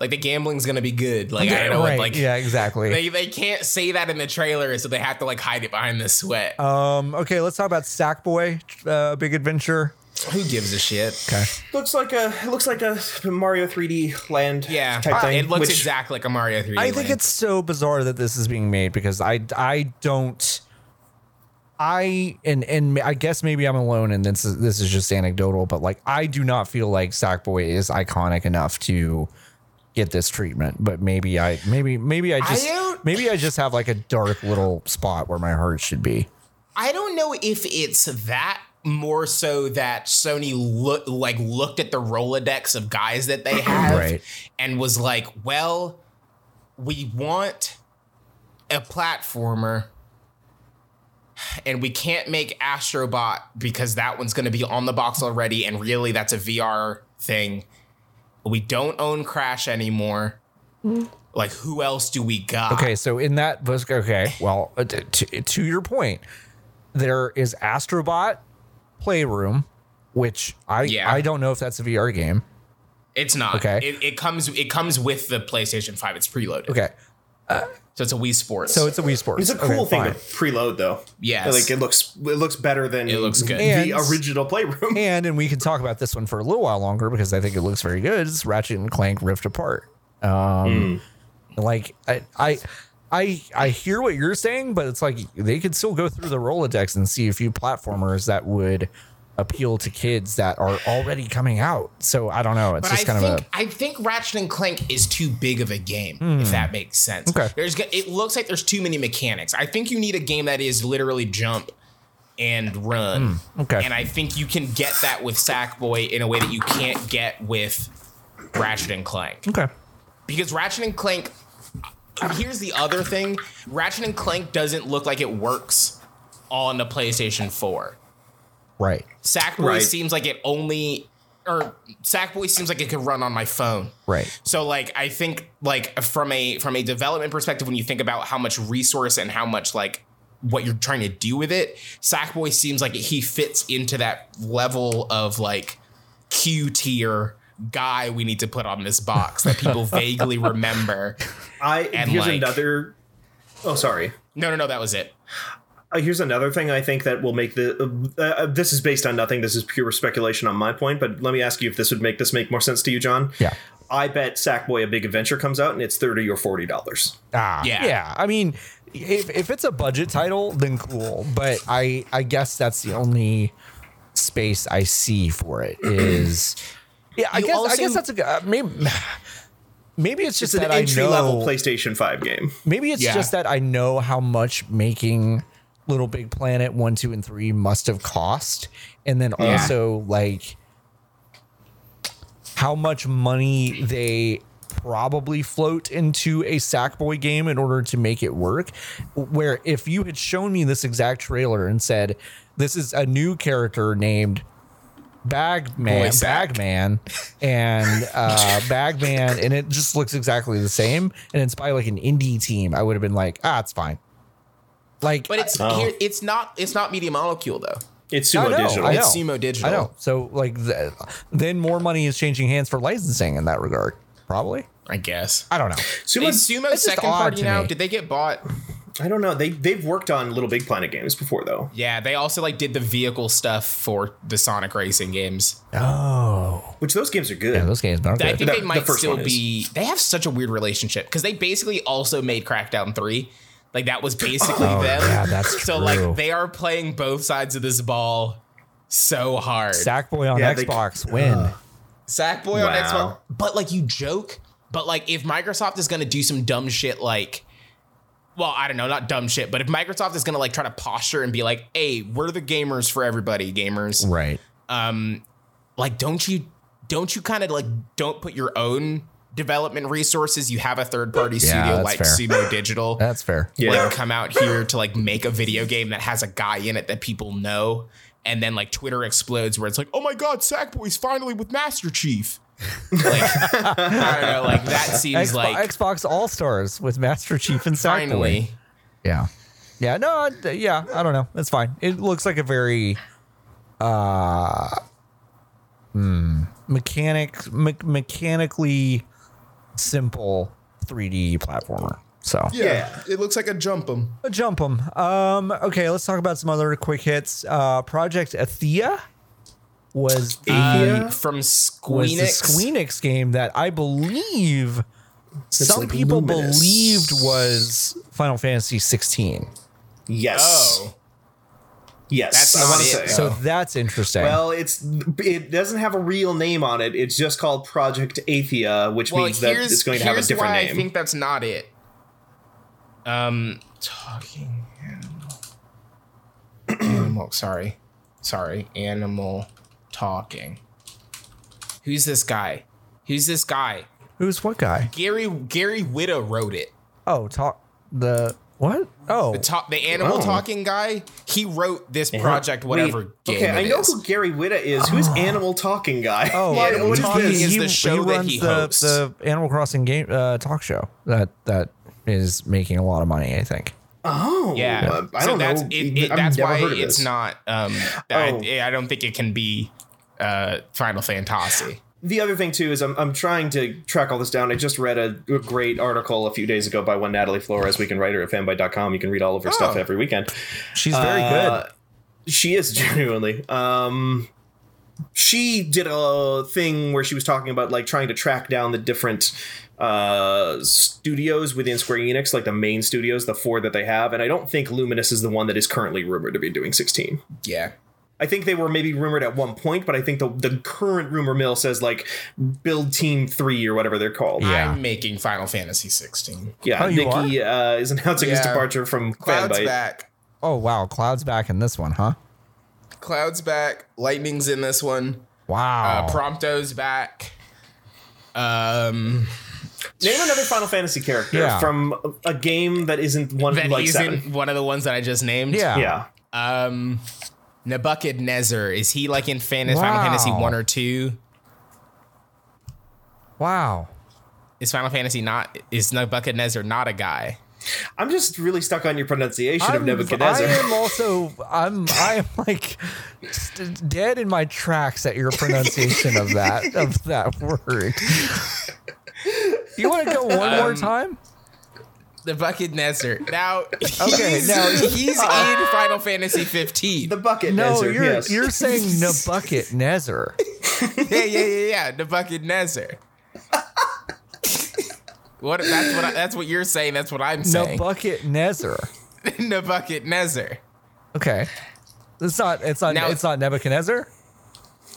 like the gambling's gonna be good. Like I don't know, right. like yeah, exactly. They, they can't say that in the trailer, so they have to like hide it behind the sweat. um, okay, let's talk about Sackboy, uh, Big Adventure. Who gives a shit? Okay. looks like a it looks like a Mario 3D land Yeah, type thing. Uh, it looks which- exactly like a Mario 3D. I think land. it's so bizarre that this is being made because I I don't I and and I guess maybe I'm alone and this is this is just anecdotal, but like I do not feel like Sackboy is iconic enough to get this treatment. But maybe I maybe maybe I just don't- maybe I just have like a dark little spot where my heart should be. I don't know if it's that more so that Sony look like looked at the Rolodex of guys that they have Right. and was like, well, we want a platformer and we can't make Astrobot because that one's going to be on the box already and really that's a VR thing. We don't own Crash anymore. Like who else do we got? Okay, so in that okay. Well, uh, to, to your point, there is Astrobot Playroom, which I Yeah. I don't know if that's a VR game. It's not. Okay. It, it comes it comes with the PlayStation 5. It's preloaded. Okay. so it's a Wii Sports. So it's a Wii Sports. It's a cool Okay, thing fine. to preload though. Yeah, like it looks it looks better than It looks good. the And- original Playroom. And and we can talk about this one for a little while longer because I think it looks very good. It's Ratchet and Clank Rift Apart. Um, like I, I I I hear what you're saying, but it's like they could still go through the Rolodex and see a few platformers that would appeal to kids that are already coming out. So I don't know. It's But just I kind think of I think Ratchet and Clank is too big of a game, if hmm. that makes sense. Okay. There's it looks like there's too many mechanics. I think you need a game that is literally jump and run. Hmm. okay. And I think you can get that with Sackboy in a way that you can't get with Ratchet and Clank. okay. Because Ratchet and Clank here's the other thing, Ratchet and Clank doesn't look like it works on the PlayStation 4. Right. Sackboy Right. seems like it only or Sackboy seems like it could run on my phone. Right. So like I think like from a from a development perspective when you think about how much resource and how much like what you're trying to do with it, Sackboy seems like he fits into that level of like Q tier guy we need to put on this box that people vaguely remember. I And, here's like- another. Oh, sorry. No, no, no, that was it. Uh, here's another thing I think that will make the. Uh, uh, this is based on nothing. This is pure speculation on my point. But let me ask you if this would make this make more sense to you, John. Yeah. I bet Sackboy a Big Adventure comes out and it's thirty or forty dollars. Ah, Yeah. yeah. I mean, if, if it's a budget title, then cool. But I I guess that's the only space I see for it is. Yeah, I You guess I guess that's a good. uh, Maybe maybe it's just It's an that I entry level. PlayStation Five game. Maybe it's Yeah. just that I know how much making Little Big Planet one, two, and three must have cost, and then Yeah. also like how much money they probably float into a Sackboy game in order to make it work. Where if you had shown me this exact trailer and said, "This is a new character named." Bagman, Boy Bagman, and uh, Bagman, and it just looks exactly the same. And it's by like an indie team. I would have been like, ah, it's fine. Like, But it's Oh. here it's not it's not Media Molecule though. It's I Sumo know, Digital. I know. It's Sumo Digital. I know. So like, the, then more money is changing hands for licensing in that regard. Probably. I guess. I don't know. Sumo, Is Sumo second party now? me. Did they get bought? I don't know. They they've worked on Little Big Planet games before though. Yeah, they also like did the vehicle stuff for the Sonic racing games. Oh, Which those games are good. yeah, those games are I good. I think The- they the might first still be. They have such a weird relationship because they basically also made Crackdown three. Like that was basically Oh, them. yeah, that's so true. like they are playing both sides of this ball so hard. Sackboy on Yeah, they- Xbox win. Sackboy on Xbox. But like you joke, but like if Microsoft is gonna do some dumb shit like well, I don't know, not dumb shit, but if Microsoft is gonna like try to posture and be like, hey, we're the gamers for everybody, gamers. right. Um, like don't you don't you kind of like don't put your own development resources? You have a third party Yeah, studio like fair. Sumo Digital. That's fair. Yeah. Like come out here to like make a video game that has a guy in it that people know. And then like Twitter explodes where it's like, oh my god, Sackboy's finally with Master Chief. Like I don't know, like that seems Xbox, like Xbox All Stars with Master Chief and Sackboy. finally. Yeah. Yeah. No. Yeah. I don't know. It's fine. It looks like a very, uh, hmm, mechanic, me- mechanically simple 3D platformer. So Yeah. It looks like a jump 'em. jump them. Um. Okay. Let's talk about some other quick hits. Uh, Project Athia was the, Athia? From was Squeenix. the Squeenix game that I believe some like people luminous. believed was Final Fantasy 16. Yes. Oh. Yes. That's I it, say. So that's interesting. Well, it's it doesn't have a real name on it. It's just called Project Athia, which Well, means that it's going to have a here's different why name. I think that's not it. Um, talking animal. animal. Sorry, sorry. Animal talking. Who's this guy? Who's this guy? Who's what guy? Gary Gary Whitta wrote it. Oh, talk the what? Oh, The top, the animal Oh. talking guy. He wrote this project, whatever Wait, game okay, it I know is. who Gary Whitta is. Who's Animal Talking Guy? oh, Yeah, Animal what is Talking this? is the show that runs he the, hosts. the Animal Crossing game uh, talk show that that is making a lot of money. I think. Oh, Yeah, uh, I so don't that's know. It, it, that's why it's this. not. Um, Oh. I, I don't think it can be uh, Final Fantasy. the other thing too is I'm, I'm trying to track all this down. I just read a, a great article a few days ago by one Natalie Flores, weekend writer at fanbyte.com. You can read all of her stuff Oh. every weekend. She's very Uh, good. She is genuinely. Um, she did a thing where she was talking about like trying to track down the different uh studios within Square Enix, like the main studios, the four that they have, and I don't think Luminous is the one that is currently rumored to be doing 16. Yeah. I think they were maybe rumored at one point, but I think the the current rumor mill says like build team three or whatever they're called. Yeah. I'm making Final Fantasy 16. Yeah, Oh, Nikki uh, is announcing his departure from Cloud's Fanbyte. back. Oh wow, Cloud's back in this one, huh? Cloud's back. Lightning's in this one. Wow. Uh, Prompto's back. Um, Name another Final Fantasy character Yeah. from a a game that isn't one that like he's seven. one of the ones that I just named. yeah. Yeah. Um, Nebuchadnezzar is he like in Fan- Final Fantasy one or two? Wow. Is Final Fantasy not is Nebuchadnezzar not a guy? I'm just really stuck on your pronunciation of I'm- Nebuchadnezzar. I am also I'm I am like st- dead in my tracks at your pronunciation of that of that word. You want to go one more um, Um, bucket Nebuchadnezzar. Now, Okay, now- he's in Final Fantasy 15. the bucket No, Nezer, you're yes. you're saying the bucket Nebuchadnezzar. yeah, yeah, yeah, yeah. The bucket Nebuchadnezzar. What? That's what. I, that's what you're saying. That's what I'm saying. The bucket Nesser. the bucket Nebuchadnezzar. Okay. It's not it's not Now- it's not Nebuchadnezzar.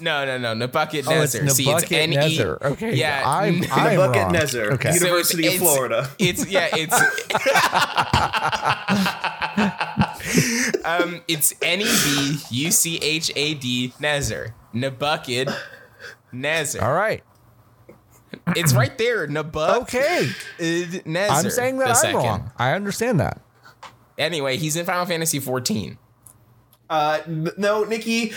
No, no, no. Oh, it's Nebuchadnezzar. See, it's N E. Okay. Yeah. I'm I'm wrong. Nebuchadnezzar, Okay. Uni- So University of Florida. It's yeah, it's um, it's N E B U C H A D Nezer. Nebuchad Nezer. All right. It's right there. Nebuk. Okay. Nezer. I'm saying that I'm second. wrong. I understand that. Anyway, he's in Final Fantasy 14. Uh, no, Nikki.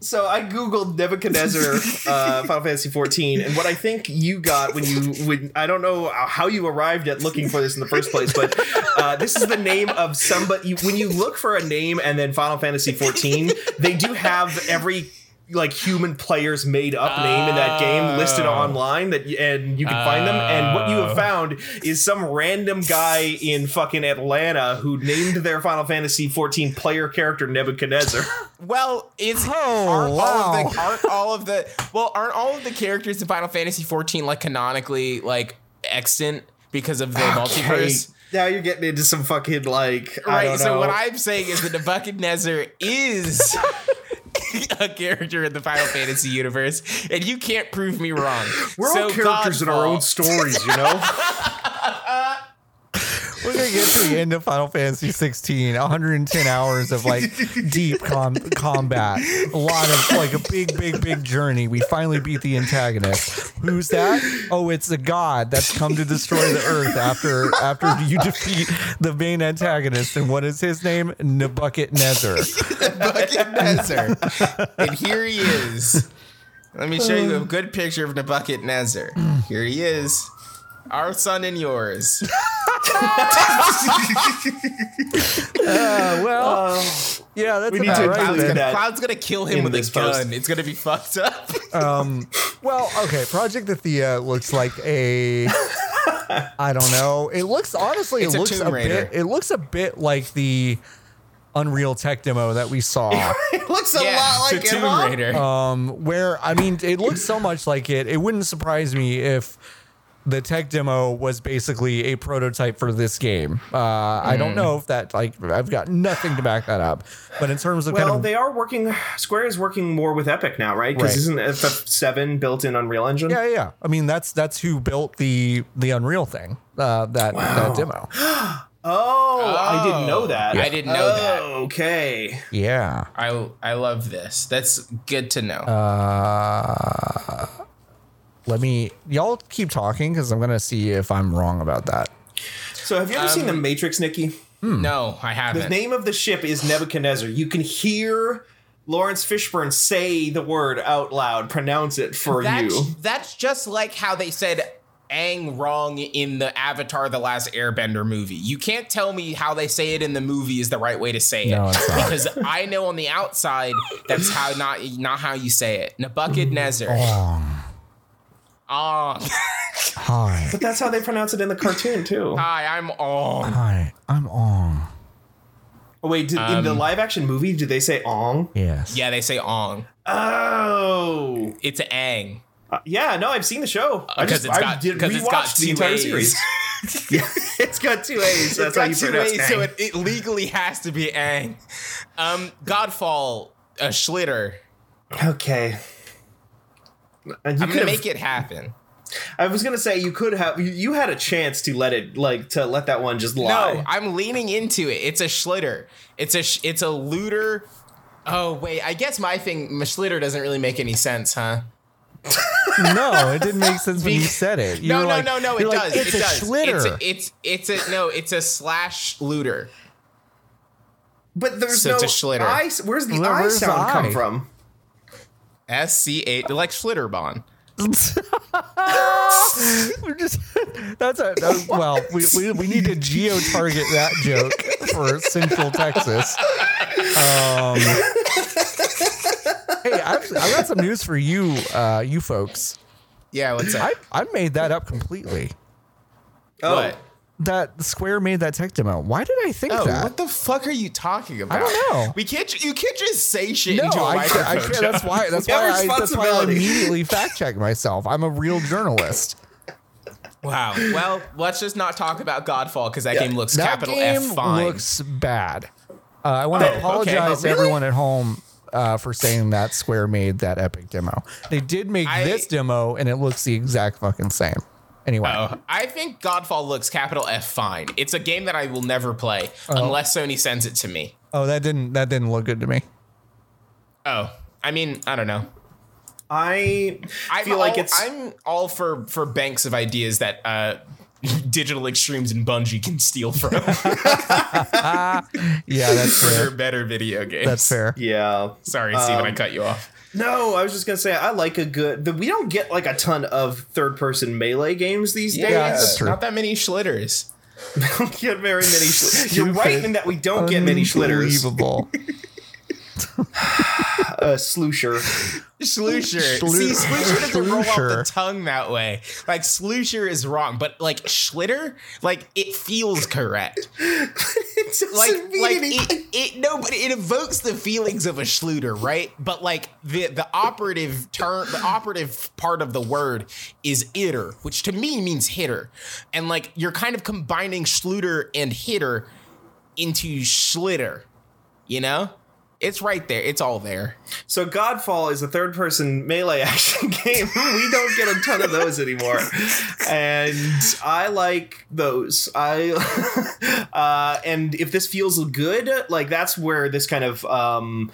So I googled Nebuchadnezzar, uh, Final Fantasy 14, and what I think you got when you when I don't know how you arrived at looking for this in the first place, but uh, this is the name of somebody. When you look for a name and then Final Fantasy 14, they do have every like human player's made up name in that game listed Oh. online that and you can find them and what you have Oh. found is some random guy in fucking Atlanta who named their Final Fantasy 14 player character Nebuchadnezzar. Well, it's Oh, aren't all of the aren't all of the well aren't all of the characters in Final Fantasy 14 like canonically like extant because of the multiverse? Now you're getting into some fucking like I Right. don't So know. what I'm saying is that Nebuchadnezzar is a character in the Final Fantasy universe, and you can't prove me wrong. We're so all characters in our own stories, you know. We're gonna get to the end of Final Fantasy 16. 110 hours of like deep com- combat. A lot of like a big, big, big journey. We finally beat the antagonist. Who's that? Oh, it's a god that's come to destroy the Earth after after you defeat the main antagonist. And what is his name? Nebuchadnezzar. Nebuchadnezzar. and here he is. Let me show you a good picture of Nebuchadnezzar. Here he is. Our son and yours. Uh, well, yeah, that's we need to right. Cloud's gonna, Cloud's gonna kill him in with his this post. gun. It's gonna be fucked up. Um, well, okay. Project Athia looks like a. I don't know. It looks honestly. It's it looks Tomb a bit. It looks a bit like the Unreal Tech demo that we saw. it looks a lot like it's a Tomb? Raider. um, where I mean, it looks so much like it. It wouldn't surprise me if the tech demo was basically a prototype for this game. Uh, I Mm. don't know if that like I've got nothing to back that up. But in terms of Well, kind of they are working. Square is working more with Epic now, right? Because Right. isn't FF7 built in Unreal Engine? yeah, yeah. I mean, that's that's who built the the Unreal thing. Uh, that that demo. Oh, I didn't know that. I didn't know that. Okay. Yeah. I I love this. That's good to know. Uh, let me. Y'all keep talking because I'm gonna see if I'm wrong about that. So, have you ever seen The um, Matrix, Nikki? Hmm. no, I haven't. The name of the ship is Nebuchadnezzar. You can hear Laurence Fishburne say the word out loud, pronounce it for that's, you. that's just like how they said Aang wrong in the Avatar: The Last Airbender movie. You can't tell me how they say it in the movie is the right way to say it. No, it's not. because I know on the outside that's how not not how you say it. Nebuchadnezzar. Wrong. Ong. Hi. But that's how they pronounce it in the cartoon too. Hi, I'm Ong. Hi. I'm on. Oh, wait, did, in the Um, live action movie, do they say Ong? Yes. Yeah, they say Ong. Oh, It's Ang. Uh, yeah. No, I've seen the show. I Because just it's I got- did 'cause it's got rewatch the two entire A's. series. yeah, it's got two A's. That's It's how got you two pronounce A's, so it, it legally has to be Ang. Um, Godfall, a Schlitter. Okay. And you I'm gonna have, make it happen. I was gonna say you could have. You, you had a chance to let it like to let that one just lie. No, I'm leaning into it. It's a Schlitter. It's a sh- it's a looter. Oh wait, I guess my thing, my Schlitter doesn't really make any sense, huh? No, it didn't make sense when you said it. You No, no, like- no, no. It like, does. It's it a does. schlitter. It's a, it's it's a no. It's a slash looter. but there's So no it's a Schlitter. I. Where's the Where- I where's the sound I? come from? S C A like Schlitterbahn. We're just that's a that, well. We, we we need to geo target that joke for Central Texas. Um, hey, I've, I got some news for you, uh, you folks. Yeah, what's up I? I made that up completely. Oh, What? That Square made that tech demo. Why did I think Oh, that? what the fuck are you talking about? I don't know. We can't. You can't just say shit no, into a I can't, I can't. That's why. That's why. I, that's why I immediately fact check myself. I'm a real journalist. Wow. Well, let's just not talk about Godfall because that game looks That capital game F fine. looks bad. Uh, I want Oh, to okay. apologize Oh, to really? everyone at home uh, for saying that Square made that epic demo. They did make I- this demo, and it looks the exact fucking same. Anyway, Oh, I think Godfall looks capital F fine. It's a game that I will never play Oh. unless Sony sends it to me. oh, that didn't that didn't look good to me. Oh, I mean, I don't know. I I'm feel like it's. I'm all for for banks of ideas that uh, Digital Extremes and Bungie can steal from Yeah, that's for fair. better video games. That's fair. yeah. Sorry, Steven, I Um, cut you off. No, I was just gonna say I like a good. The, we don't get like a ton of third-person melee games these days. that's true. Not that many schlitters. We don't get very many. Schli- You're right in that we don't get many schlitters. Unbelievable. Uh, sloosher. Schlusher. Schlu- See, Schlusher doesn't roll off the tongue that way. Like, Schlusher is wrong, but like, Schlitter, like, it feels correct. it doesn't Like, mean like anything. it, it, no, but it evokes the feelings of a Schluter, right? But like, the the operative term, the operative part of the word is itter, which to me means hitter. And like, you're kind of combining Schluter and hitter into Schlitter, you know? It's right there. It's all there. So Godfall is a third-person melee action game. we don't get a ton of those anymore, and I like those. I uh, and if this feels good, like that's where this kind of um,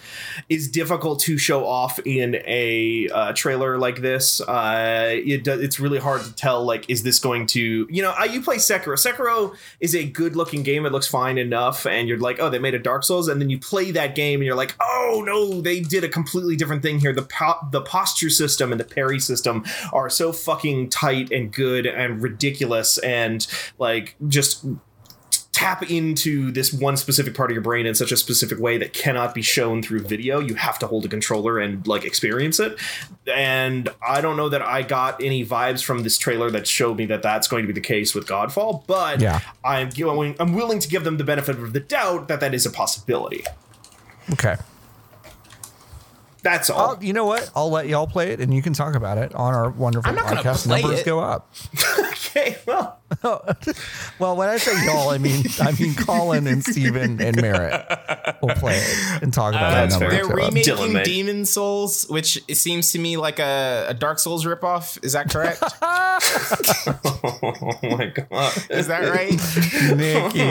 is difficult to show off in a uh, trailer like this. Uh, it it's really hard to tell. Like, is this going to you know? I, you play Sekiro. Sekiro is a good-looking game. It looks fine enough, and you're like, oh, they made a Dark Souls, and then you play that game, and you're like, oh no, they did a completely different thing here. The po- the posture system and the parry system are so fucking tight and good and ridiculous, and like just tap into this one specific part of your brain in such a specific way that cannot be shown through video. You have to hold a controller and like experience it. And I don't know that I got any vibes from this trailer that showed me that that's going to be the case with Godfall, but Yeah. I'm going I'm willing to give them the benefit of the doubt that that is a possibility. Okay. That's all. I'll, you know what? I'll let y'all play it, and you can talk about it on our wonderful I'm not gonna podcast. play Numbers it. go up. okay, well, Well, when I say y'all, I mean I mean Colin and Steven and Merritt will play it and talk about Uh, how that's. They're go. Dylan, remaking. Demon's Souls, which it seems to me like a, a Dark Souls ripoff. Is that correct? oh my god. Is that right? Nikki.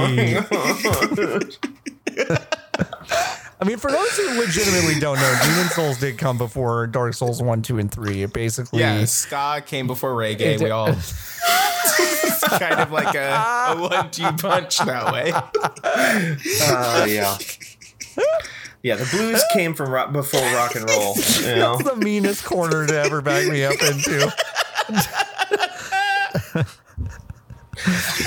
I mean, for those who legitimately don't know, Demon's Souls did come before Dark Souls 1, 2, and 3. It basically. Yeah, ska came before reggae. It- We all it's kind of like a, a one-two punch that way. Uh, yeah. Yeah, the blues came from rock, before rock and roll. You know? That's the meanest corner to ever back me up into.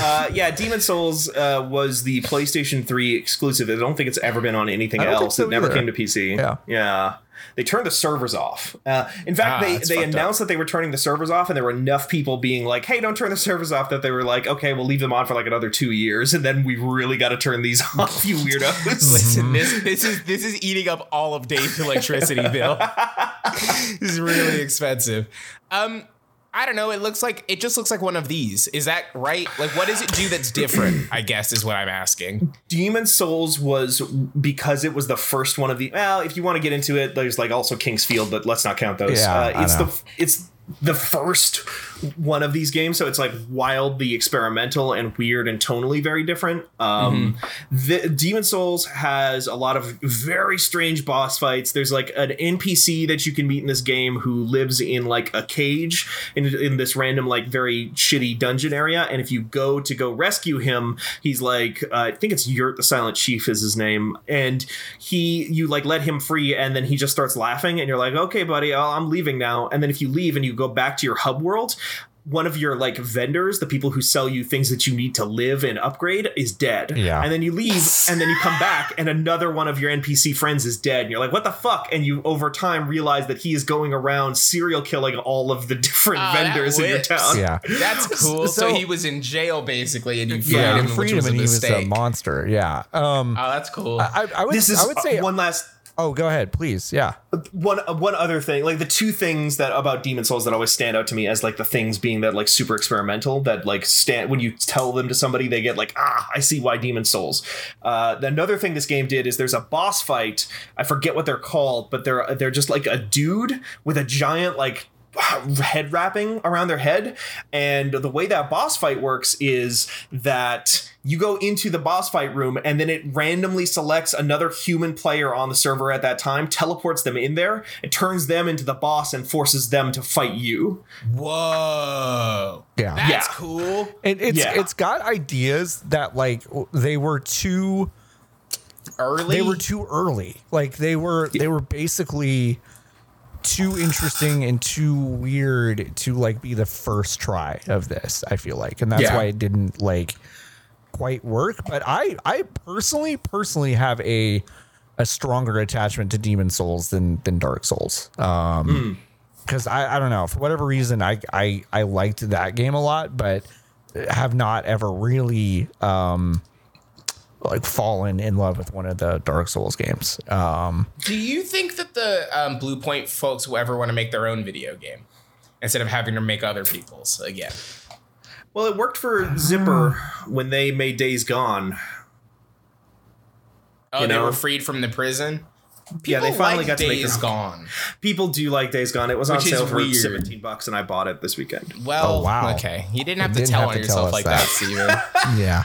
Uh, yeah, Demon's Souls uh, was the PlayStation 3 exclusive. I don't think it's ever been on anything I don't think else. so it never either. came to PC. Yeah. Yeah. they turned the servers off. Uh, in fact, Ah, they they fucked up. announced that they were turning the servers off, and there were enough people being like, "Hey, don't turn the servers off." That they were like, "Okay, we'll leave them on for like another two years, and then we really got to turn these off, you weirdos." Listen, this this is this is eating up all of Dave's electricity bill. this is really expensive. Um, I don't know. It looks like it just looks like one of these. Is that right? Like, what does it do that's different? I guess is what I'm asking. Demon Souls was because it was the first one of the. Well, if you want to get into it, there's like also King's Field, but let's not count those. Yeah, uh, I it's know. the it's the first one of these games, so it's like wildly experimental and weird and tonally very different. Um, the Demon's Souls has a lot of very strange boss fights. There's like an NPC that you can meet in this game who lives in like a cage in, in this random like very shitty dungeon area, and if you go to go rescue him, he's like uh, I think it's Yurt the Silent Chief is his name, and he you like let him free, and then he just starts laughing, and you're like, okay, buddy, oh, I'm leaving now, and then if you leave and you go back to your hub world. One of your like vendors, the people who sell you things that you need to live and upgrade, is dead. Yeah. And then you leave, and then you come back, and another one of your NPC friends is dead. And you're like, what the fuck? And you over time realize that he is going around serial killing all of the different that vendors in your town. Yeah. That's cool. So, So- he was in jail basically, and you freed Yeah, him, and which freedom, was and he was a monster. Yeah. Um, oh, that's cool. I, I would, This is I would say. one last oh, go ahead, please. Yeah. one one other thing like the two things that about Demon's Souls that always stand out to me as like the things being that like super experimental that like stand when you tell them to somebody they get like ah i see why Demon's Souls uh another thing this game did is there's a boss fight i forget what they're called but they're they're just like a dude with a giant like head wrapping around their head and the way that boss fight works is that you go into the boss fight room and then it randomly selects another human player on the server at that time teleports them in there and turns them into the boss and forces them to fight you Whoa. Yeah. That's Yeah. cool. It, it's Yeah. it's got ideas that like they were too Early. they were too early. Like they were they were basically too interesting and too weird to like be the first try of this. I feel like, and that's Yeah. why it didn't like quite work. But I I personally personally have a a stronger attachment to Demon's Souls than than Dark Souls. Um, because I I don't know for whatever reason I I I liked that game a lot, but have not ever really um like fallen in love with one of the Dark Souls games. Um, Do you think that the um, Bluepoint folks will ever want to make their own video game instead of having to make other people's again? well it worked for zipper when they made days gone Oh, You they know? were freed from the prison. yeah they finally like got to make Days their. Gone. people do like days gone it was on Which is sale for weird. 17 bucks and i bought it this weekend Well, Oh, wow. okay. You didn't have You to didn't tell have on to yourself us like that. that, Steven. yeah,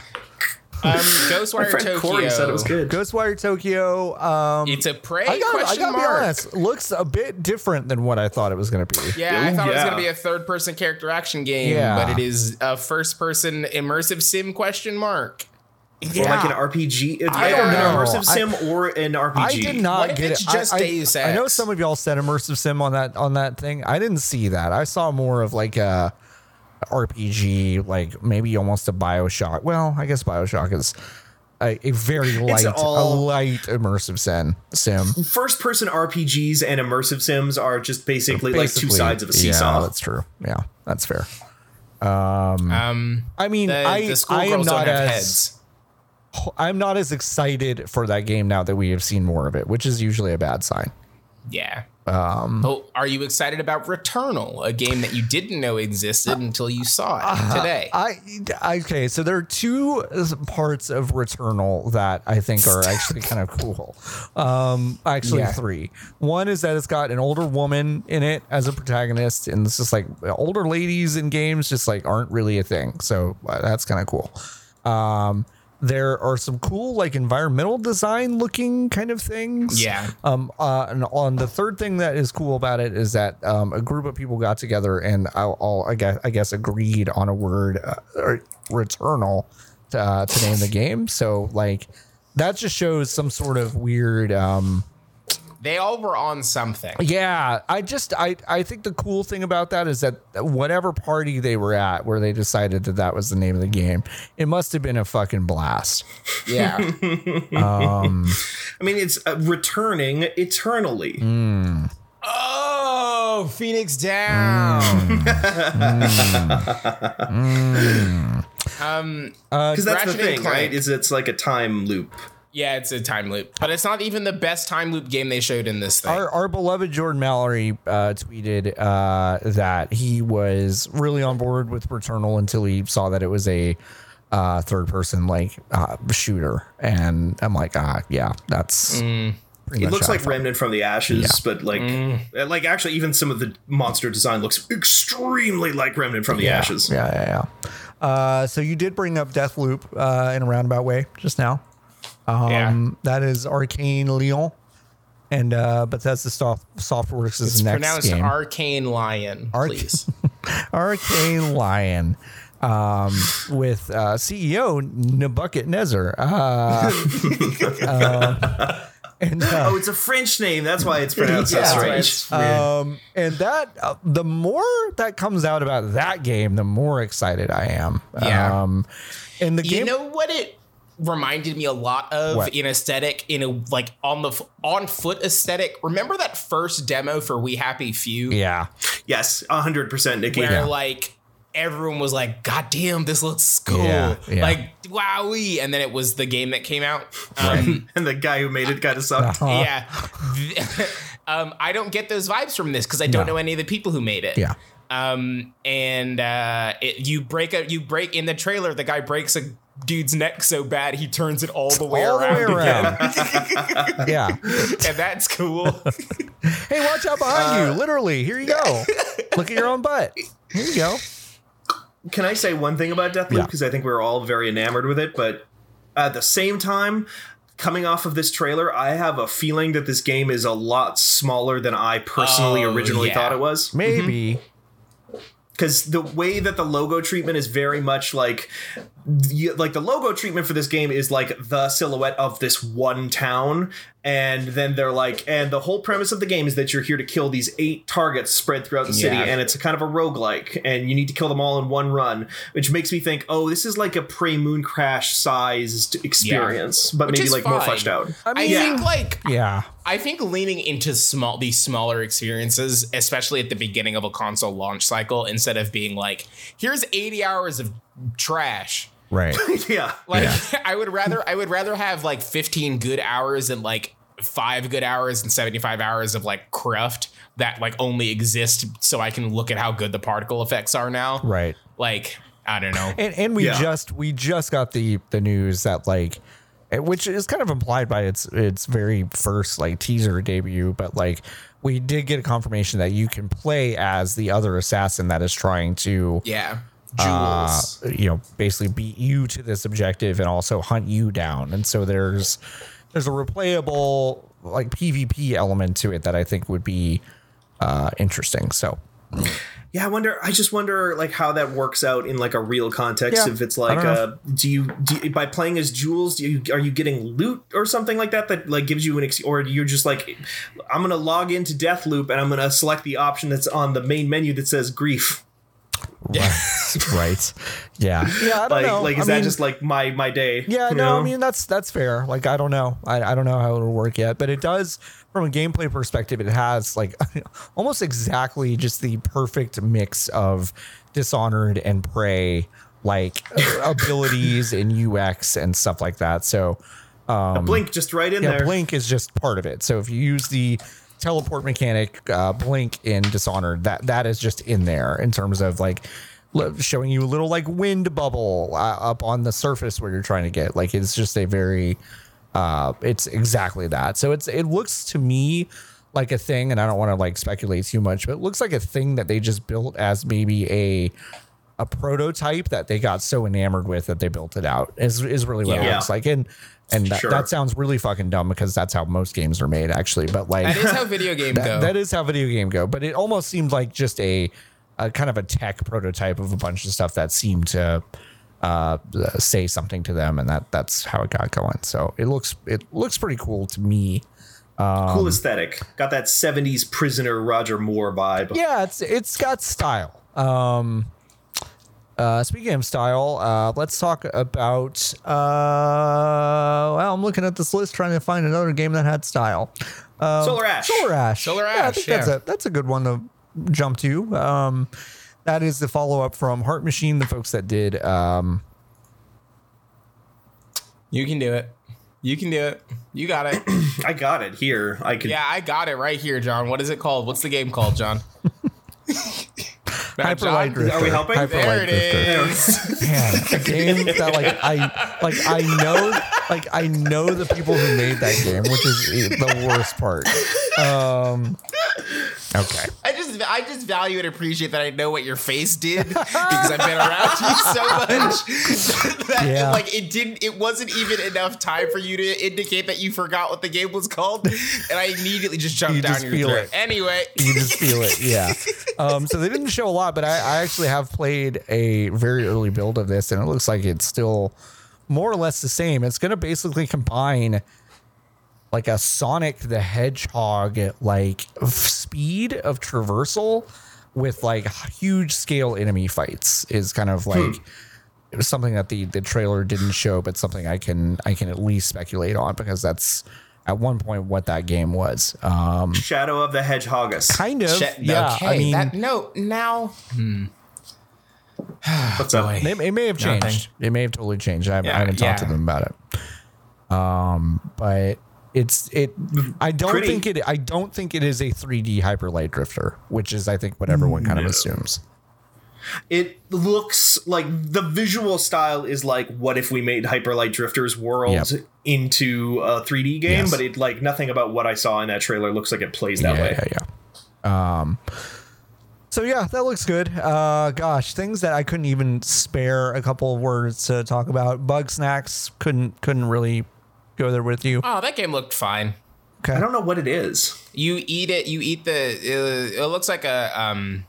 um, my Ghostwire Tokyo. corey said it was good Ghostwire Tokyo. Um, It's a prey I got I question gotta be mark. honest, looks a bit different than what I thought it was gonna be. Yeah, I Ooh, thought it was going to be a third-person character action game, Yeah. but it is a first-person immersive sim question mark. or like an rpg it's I either don't an know. immersive I- sim or an rpg I did not What get it's it. just I, I- Deus I know some of y'all said immersive sim on that on that thing. I didn't see that. I saw more of like a RPG, like maybe almost a Bioshock. Well, I guess Bioshock is a, a very light, a light immersive sim. Sim. first person RPGs and immersive sims are just basically, like two sides of a Yeah, seesaw. that's true. Yeah, that's fair. Um, I mean, the, I, the I am not as heads. I'm not as excited for that game now that we have seen more of it, which is usually a bad sign. Yeah. Um, oh, are you excited about Returnal, a game that you didn't know existed until you saw it today? I okay, so there are two parts of Returnal that I think are actually kind of cool. Um, actually, Yeah. three. One is that it's got an older woman in it as a protagonist, and it's just like older ladies in games just like aren't really a thing. So uh, that's kind of cool. Um, there are some cool like environmental design looking kind of things. Yeah. Um. Uh. And on the third thing that is cool about it is that um a group of people got together and all, all I guess I guess agreed on a word, uh, or returnal, to, uh, to name the game. So like that just shows some sort of weird um They all were on something. Yeah, I just I I think the cool thing about that is that whatever party they were at where they decided that that was the name of the game, it must have been a fucking blast. Yeah. I mean, it's uh, returning eternally. Mm. oh, Phoenix Down. Um, Because that's the Ratchet and thing, Clank. right? Is it's like a time loop. Yeah, it's a time loop, but it's not even the best time loop game they showed in this thing. Our, our beloved Jordan Mallory uh, tweeted uh, that he was really on board with Returnal until he saw that it was a uh, third person like uh, shooter, and I'm like, ah, yeah, that's. Mm. It looks like felt. Remnant from the Ashes, Yeah. but like, uh, like actually, even some of the monster design looks extremely like Remnant from the yeah, Ashes. Yeah, yeah, yeah. Uh, so you did bring up Deathloop uh, in a roundabout way just now. Um, That is Arkane Leon, and uh, Bethesda Soft Softworks' it's next pronounced game. Arkane Lion, Arc- please. Arkane Lion um, with uh, CEO Nebuchadnezzar. Uh, uh, and, uh, Oh, it's a French name. That's why it's pronounced Yeah. so That's um, and that uh, the more that comes out about that game, the more excited I am. Yeah. Um, and the You game, know what it reminded me a lot of What? in aesthetic, in a like on the on foot aesthetic. Remember that first demo for We Happy Few, yeah, Yes, hundred percent, Nikki. where like everyone was like, "God damn, this looks cool!" Yeah, yeah. Like wowee, and then it was the game that came out. Um, And the guy who made it kind of sucked. Uh-huh. Yeah, um, I don't get those vibes from this because I don't No. know any of the people who made it. yeah. um and uh it, you break a you break in the trailer the guy breaks a dude's neck so bad he turns it all the way All the around, way again. around. yeah. and that's cool Hey, watch out behind you. Uh, Literally, here you go. Look at your own butt. Here you go. Can I say one thing about Deathloop? Yeah. Because I think we're all very enamored with it, but at the same time, coming off of this trailer, I have a feeling that this game is a lot smaller than I personally Oh, originally yeah. thought it was. Maybe. Mm-hmm. because the way that the logo treatment is very much like the, like the logo treatment for this game is like the silhouette of this one town and then they're like and the whole premise of the game is that you're here to kill these eight targets spread throughout the city Yeah. and it's a kind of a roguelike and you need to kill them all in one run which makes me think oh this is like a Prey Mooncrash sized experience but Which maybe is like more fleshed out I i mean, think like yeah. i think leaning into small these smaller experiences especially at the beginning of a console launch cycle instead of being like here's 80 hours of trash Right. yeah Like I would rather I would rather have like 15 good hours and like five good hours and 75 hours of like cruft that like only exist so I can look at how good the particle effects are now. Right. Like I don't know. And and we Yeah. just we just got the the news that like which is kind of implied by its its very first like teaser debut, but like we did get a confirmation that you can play as the other assassin that is trying to yeah. Uh, Jules. you know basically beat you to this objective and also hunt you down. And so there's there's a replayable like PvP element to it that I think would be uh interesting. So Yeah, I wonder. I just wonder, like, how that works out in like a real context. Yeah, if it's like, don't uh, do you, do you by playing as Jules, do you are you getting loot or something like that that like gives you an, ex- or you're just like, I'm gonna log into Deathloop and I'm gonna select the option that's on the main menu that says grief. Right. right. Yeah. Yeah, I don't Like, know. like is I that mean- just like my my day? Yeah, no, I mean that's that's fair. Like I don't know. I, I don't know how it'll work yet, but it does from a gameplay perspective, it has like almost exactly just the perfect mix of dishonored and prey like abilities and UX and stuff like that. So Um, a blink just right in yeah, there. blink is just part of it. So if you use the teleport mechanic, uh, blink in Dishonored, that that is just in there in terms of like showing you a little like wind bubble uh, up on the surface where you're trying to get. Like it's just a very, uh, it's exactly that. So it's it looks to me like a thing, and I don't want to like speculate too much, but it looks like a thing that they just built as maybe a a prototype that they got so enamored with that they built it out is is really what it looks like and and that, Sure. that sounds really fucking dumb because that's how most games are made actually but like That is how video games that- go. that is how video game go but it almost seemed like just a, a kind of a tech prototype of a bunch of stuff that seemed to uh, say something to them and that that's how it got going so it looks it looks pretty cool to me cool aesthetic. Got that 70s prisoner Roger Moore vibe. Yeah, it's it's got style. Um, uh, speaking of style, uh, let's talk about. Uh, well, I'm looking at this list trying to find another game that had style. Solar Ash. Solar Ash. Solar Ash. Yeah, I Ash, think that's a that's a good one to jump to. Um, that is the follow up from Heart Machine, the folks that did. Um, You can do it. You can do it. You got it. I got it here. I could. yeah, I got it right here, John. What is it called? What's the game called, John? Now, Hyper John, Light Drifter. Are we helping? Hyper There Drifter. is. Man, a game that like I like I know like I know the people who made that game, which is the worst part. Um, okay. I just I just value and appreciate that I know what your face did because I've been around you so much that Yeah. like it didn't it wasn't even enough time for you to indicate that you forgot what the game was called and I immediately just jumped You down just your feel throat. it. Anyway, You just feel it, yeah. Um, so they didn't show a lot, but I, I actually have played a very early build of this, and it looks like it's still more or less the same. It's going to basically combine like a Sonic the Hedgehog like speed of traversal with like huge scale enemy fights. Is kind of like. It was something that the the trailer didn't show, but something I can I can at least speculate on because that's at one point what that game was. Um, Shadow of the Hedgehogus. kind of, Shit, yeah. okay, I mean, that no now What's up? It, it may have Nothing. changed. It may have totally changed. I, Yeah, I haven't talked to them about it. Um, but it's it. I don't Pretty. think it. I don't think it is a 3D hyper light drifter, which is I think what everyone kind of assumes. It looks like the visual style is like what if we made Hyper Light Drifters world Yep. into a 3D game, Yes. but it like nothing about what I saw in that trailer looks like it plays that yeah, way. yeah, yeah. Um. So yeah, that looks good. Uh, gosh, things that I couldn't even spare a couple of words to talk about. Bugsnax couldn't couldn't really go there with you. Oh, that game looked fine. Okay. I don't know what it is. You eat it. You eat the. Uh, it looks like a um,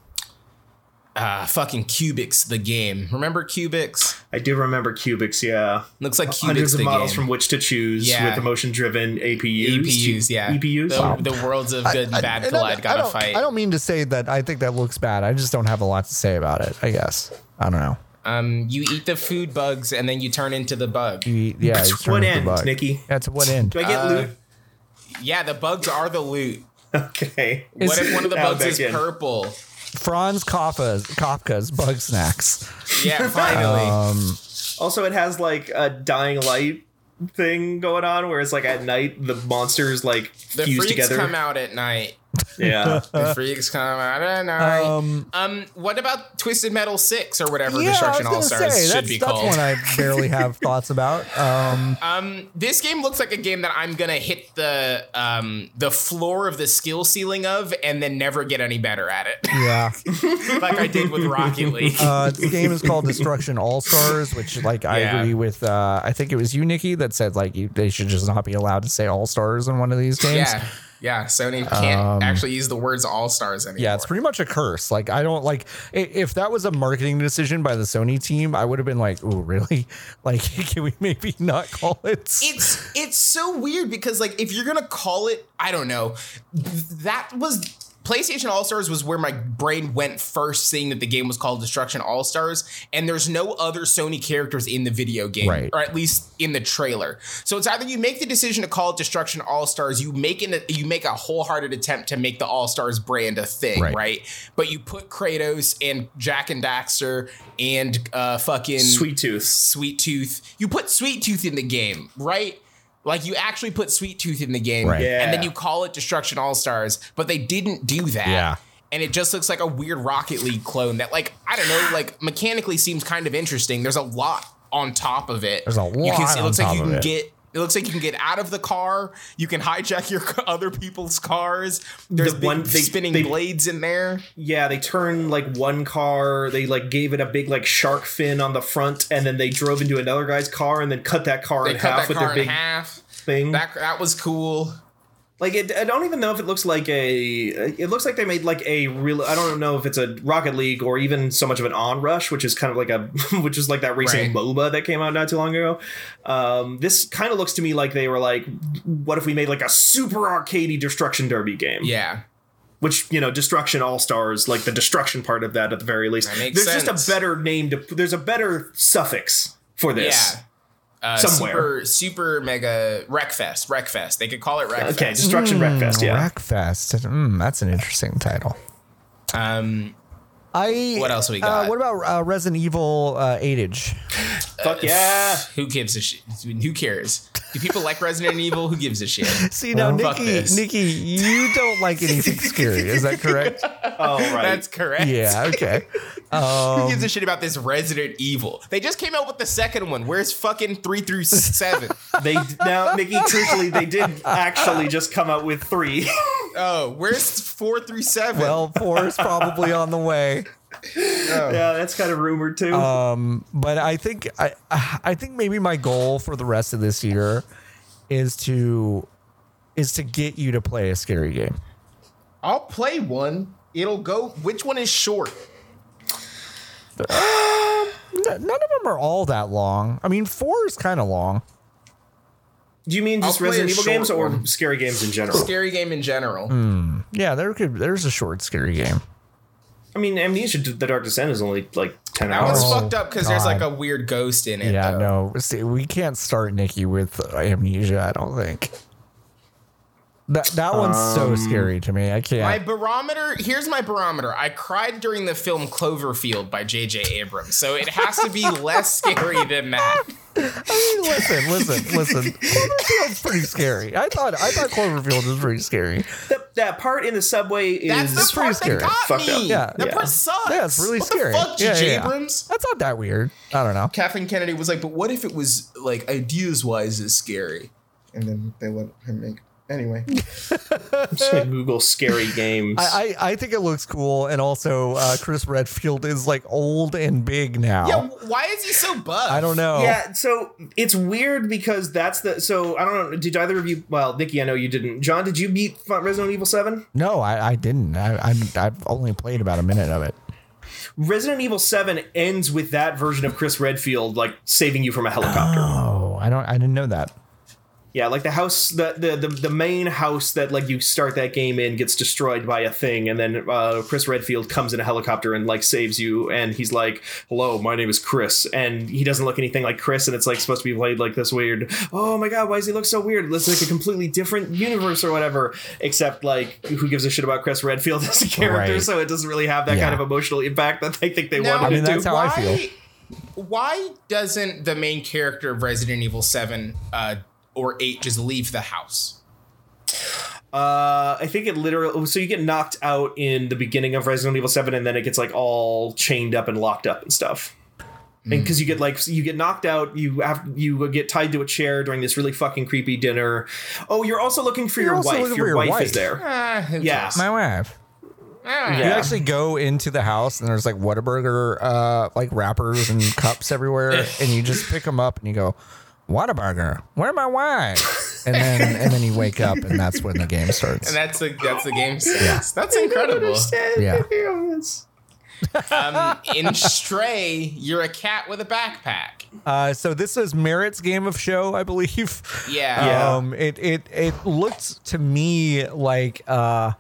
uh, fucking Cubics the game. Remember Cubics? I do remember Cubics, yeah. Looks like Cubics Hundreds of the models game. from which to choose Yeah. with emotion driven APUs. EPUs, yeah. EPUs? The, the worlds of good and bad I don't- collide. I Gotta don't- fight. I don't mean to say that I think that looks bad. I just don't have a lot to say about it. I guess I don't know. Um, you eat the food bugs and then you turn into the bug. You eat- yeah, To you turn what end, bug. Nikki? Yeah, to what end? Do I get Uh, loot? Yeah, the bugs are the loot. Okay. What if one of the bugs is in. purple? Franz Kafka's, Kafka's Bugsnax. Yeah, finally. Um, Also, it has like a dying light thing going on where it's like at night the monsters like the fuse freaks together. come out at night. Yeah. The freaks come out at night. um, Um, what about Twisted Metal Six or whatever yeah, Destruction All Stars say should that's, be that's called? one I barely have thoughts about. Um, Um, this game looks like a game that I'm gonna hit the um the floor of the skill ceiling of, and then never get any better at it, yeah, like I did with Rocket League. uh, the game is called Destruction All Stars, which like I Yeah. agree with. Uh, I think it was you, Nikki, that said like you, they should just not be allowed to say All Stars in one of these games. yeah, yeah. Sony can't actually use the words All Stars anymore. Um, Yeah, it's pretty much a curse. Like I don't like if that was a marketing decision by the Sony team, I would have been like, "Oh, really? Like, can we maybe not call it?" it's it's so weird because like if you're gonna call it i don't know that was PlayStation All Stars was where my brain went first, seeing that the game was called Destruction All Stars, and there's no other Sony characters in the video game, Right. or at least in the trailer. So it's either you make the decision to call it Destruction All Stars, you make an, you make a wholehearted attempt to make the All Stars brand a thing, Right. right? But you put Kratos and Jak and Daxter and uh, fucking Sweet Tooth. Sweet Tooth. You put Sweet Tooth in the game, right? Like you actually put Sweet Tooth in the game, Right. and then you call it Destruction All Stars, but they didn't do that. Yeah. And it just looks like a weird Rocket League clone that, like, I don't know, like mechanically seems kind of interesting. There's a lot on top of it. There's a You can lot see, it looks on like you can it. get. It looks like you can get out of the car. You can hijack your other people's cars. There's The big one- they- spinning they- blades in there. Yeah, they turn like one car, they like gave it a big like shark fin on the front, and then they drove into another guy's car and then cut that car They in half that with car their in big half. thing. That that was cool. Like it, I don't even know if it looks like a. It looks like they made like a real. I don't know if it's a Rocket League or even so much of an Onrush, which is kind of like a, which is like that racing Right. MOBA that came out not too long ago. Um, this kind of looks to me like they were like, what if we made like a super arcadey Destruction Derby game? Yeah. Which you know, Destruction All Stars, like the destruction part of that at the very least. That makes There's sense. just a better name to. There's a better suffix for this. Yeah. Uh, Somewhere. Super, super mega Wreckfest. Wreckfest. They could call it Wreckfest. Okay, Destruction Wreckfest. Yeah. Wreckfest. Mm, that's an interesting title. Um, I What else we Uh, got? what about uh, Resident Evil uh, Village? Fuck yeah. who gives a shit? Who cares? Do people like Resident Evil? Who gives a shit? See now, Fuck Nikki. Nikki, you don't like anything scary. Is that correct? Oh right. That's correct. Yeah. Okay. Who Um, gives a shit about this Resident Evil? They just came out with the second one. Where's fucking three through seven? They now, Nikki. Truthfully, they did actually just come out with three. oh, where's four through seven? well, four is probably on the way. Yeah, that's kind of rumored too. Um, but I think I I think maybe my goal for the rest of this year is to is to get you to play a scary game. I'll play one. It'll go. Which one is short? N- None of them are all that long. I mean, four is kind of long. Do you mean just Resident Evil games or one. scary games in general? Scary game in general. Yeah, there could there's a short scary game. I mean, Amnesia: The Dark Descent is only like ten That hours. one's Oh, fucked up because there's like a weird ghost in it. Yeah, though. no, see, we can't start Nikki with uh, amnesia. I don't think that that one's so um, scary to me. I can't. My barometer, here's my barometer. I cried during the film Cloverfield by J.J. Abrams, so it has to be less scary than that. I mean, listen, listen, listen. Cloverfield's pretty scary. I thought I thought Cloverfield was pretty scary. That, that part in the subway is That's the pretty part scary. that got me. up. Yeah, that yeah. part sucks. Yeah, it's really what scary. the fuck, Yeah, J.J. yeah, yeah. Abrams? That's not that weird. I don't know. Kathleen Kennedy was like, but what if it was like ideas wise is scary? And then they let him make. Anyway, Just gonna Google scary games. I, I, I think it looks cool, and also uh, Chris Redfield is like old and big now. yeah. Why is he so buff? I don't know. yeah, so it's weird because that's the. So I don't know. Did either of you? Well, Nikki, I know you didn't. John, did you beat Resident Evil Seven? No, I, I didn't. I, I I've only played about a minute of it. Resident Evil Seven ends with that version of Chris Redfield like saving you from a helicopter. Oh, I don't. I didn't know that. Yeah, like the house, the, the the the main house that like you start that game in gets destroyed by a thing, and then uh, Chris Redfield comes in a helicopter and like saves you, and he's like, "Hello, my name is Chris," and he doesn't look anything like Chris, and it's like supposed to be played like this weird. Oh my god, why does he look so weird? It's like a completely different universe or whatever. Except like, who gives a shit about Chris Redfield as a character? Right. So it doesn't really have that Yeah. kind of emotional impact that they think they No, wanted I mean, to. that's how I feel. Why doesn't the main character of Resident Evil Seven uh, or Eight just leave the house? Uh, I think it literally. So you get knocked out in the beginning of Resident Evil Seven, and then it gets like all chained up and locked up and stuff. And because you get like you get knocked out, you have you get tied to a chair during this really fucking creepy dinner. Oh, you're also looking for You're your also wife. looking Your, for your wife, wife. is there. Ah, who Yeah. My wife. Ah. You actually go into the house and there's like Whataburger uh like wrappers and cups everywhere and you just pick them up and you go Whataburger where my wife and then and then you wake up and that's when the game starts And that's the that's the game starts. That's incredible. Yeah. Um, in Stray, you're a cat with a backpack. uh so this is Merritt's game of show I believe Yeah. Yeah. um it it it looked to me like uh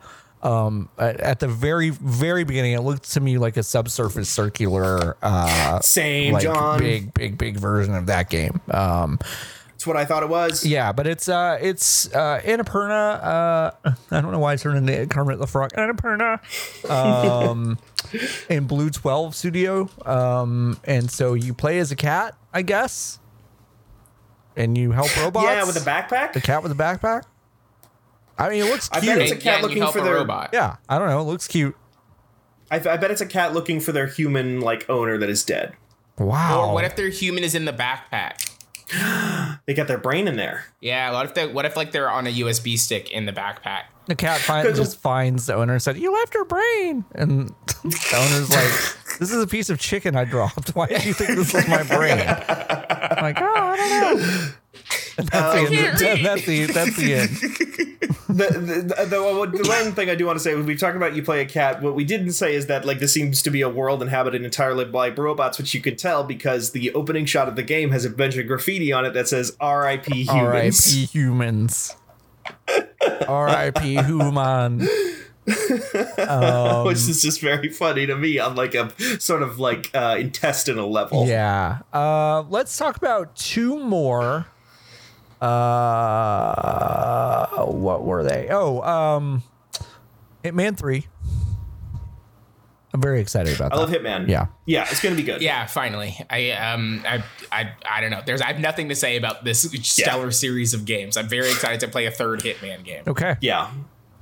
um at, the very very beginning it looked to me like a subsurface circular uh Same, like John. big big big version of that game um That's what I thought it was. Yeah, but it's uh it's uh Annapurna. Uh I don't know why I turned into Kermit the Frog. Annapurna. Um in BlueTwelve Studio. Um and so you play as a cat, I guess. And you help robots. Yeah, with a backpack. the cat with a backpack. I mean, it looks I cute. bet it's a cat yeah, looking for their- robot. yeah, I don't know. It looks cute. I, I bet it's a cat looking for their human like owner that is dead. Wow. Or what if their human is in the backpack? They got their brain in there. Yeah. What if they, what if like they're on a USB stick in the backpack? the cat find, 'Cause- just finds the owner and said, "You left her brain," and the owner's like, "This is a piece of chicken I dropped. Why do you think this is my brain?" I'm like, oh, I don't know. that's, the end. read. that's the that's the end. the, the, the, the one thing I do want to say when we talk about you play a cat. What we didn't say is that like this seems to be a world inhabited entirely by robots, which you could tell because the opening shot of the game has a bunch of graffiti on it that says "R.I.P. Humans." R.I.P. humans. R.I.P. human. Um, which is just very funny to me on like a sort of like uh, intestinal level. Yeah. Uh, let's talk about two more. Uh, what were they? Oh, um, Hitman Three. I'm very excited about that. I that. love Hitman. Yeah. yeah, it's gonna be good. Yeah, finally. I um I I I don't know. There's I have nothing to say about this stellar series of games. I'm very excited to play a third Hitman game. Okay. yeah,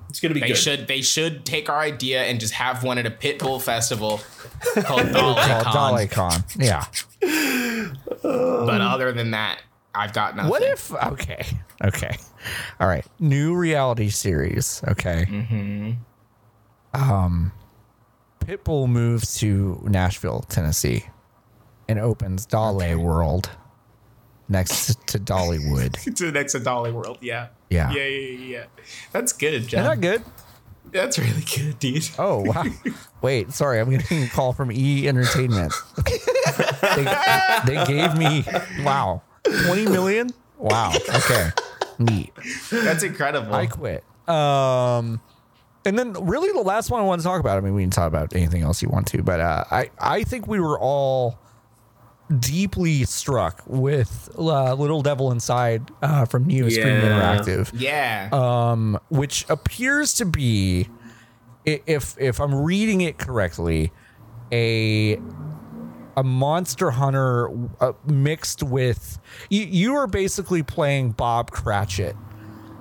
it's gonna be They good. should they should take our idea and just have one at a Pitbull festival called Called Dolly Con. Yeah. But other than that, I've got nothing. What if? Okay. Okay. All right. New reality series. Okay. Mm-hmm. Um, Pitbull moves to Nashville, Tennessee, and opens Dolly World next to Dollywood. to the next to Dolly World? Yeah. Yeah. Yeah, yeah, yeah. That's good, Isn't that good? That's really good, dude. Oh wow! Wait, sorry, I'm getting a call from E Entertainment. they, they gave me wow, twenty million. Wow. Okay. Neat. That's incredible. I quit. Um, and then really the last one I want to talk about. I mean, we can talk about anything else you want to, but uh, I I think we were all deeply struck with uh, Little Devil Inside uh, from Neostream Yeah. Interactive yeah. um, which appears to be, if if I'm reading it correctly, a a monster hunter uh, mixed with you. You are basically playing Bob Cratchit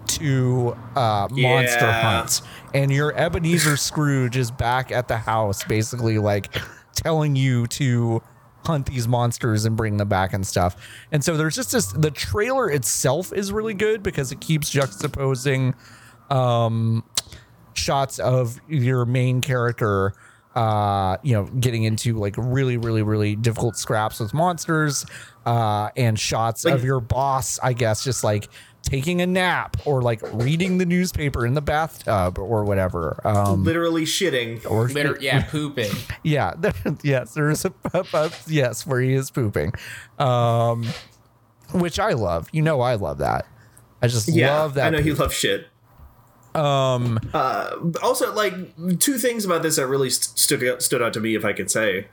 to uh, Monster Yeah. Hunt, and your Ebenezer Scrooge is back at the house, basically like telling you to hunt these monsters and bring them back and stuff. And so there's just this. The trailer itself is really good because it keeps juxtaposing um, shots of your main character uh you know getting into like really really really difficult scraps with monsters uh and shots of your boss i guess just like taking a nap or like reading the newspaper in the bathtub or whatever um Literally shitting. or Liter- yeah, pooping. yeah yes there's a, a- yes where he is pooping um which i love you know i love that i just Yeah, love that I know you poop. love shit. Um Uh, also, like two things about this that really st- stood out, stood out to me, if I could say.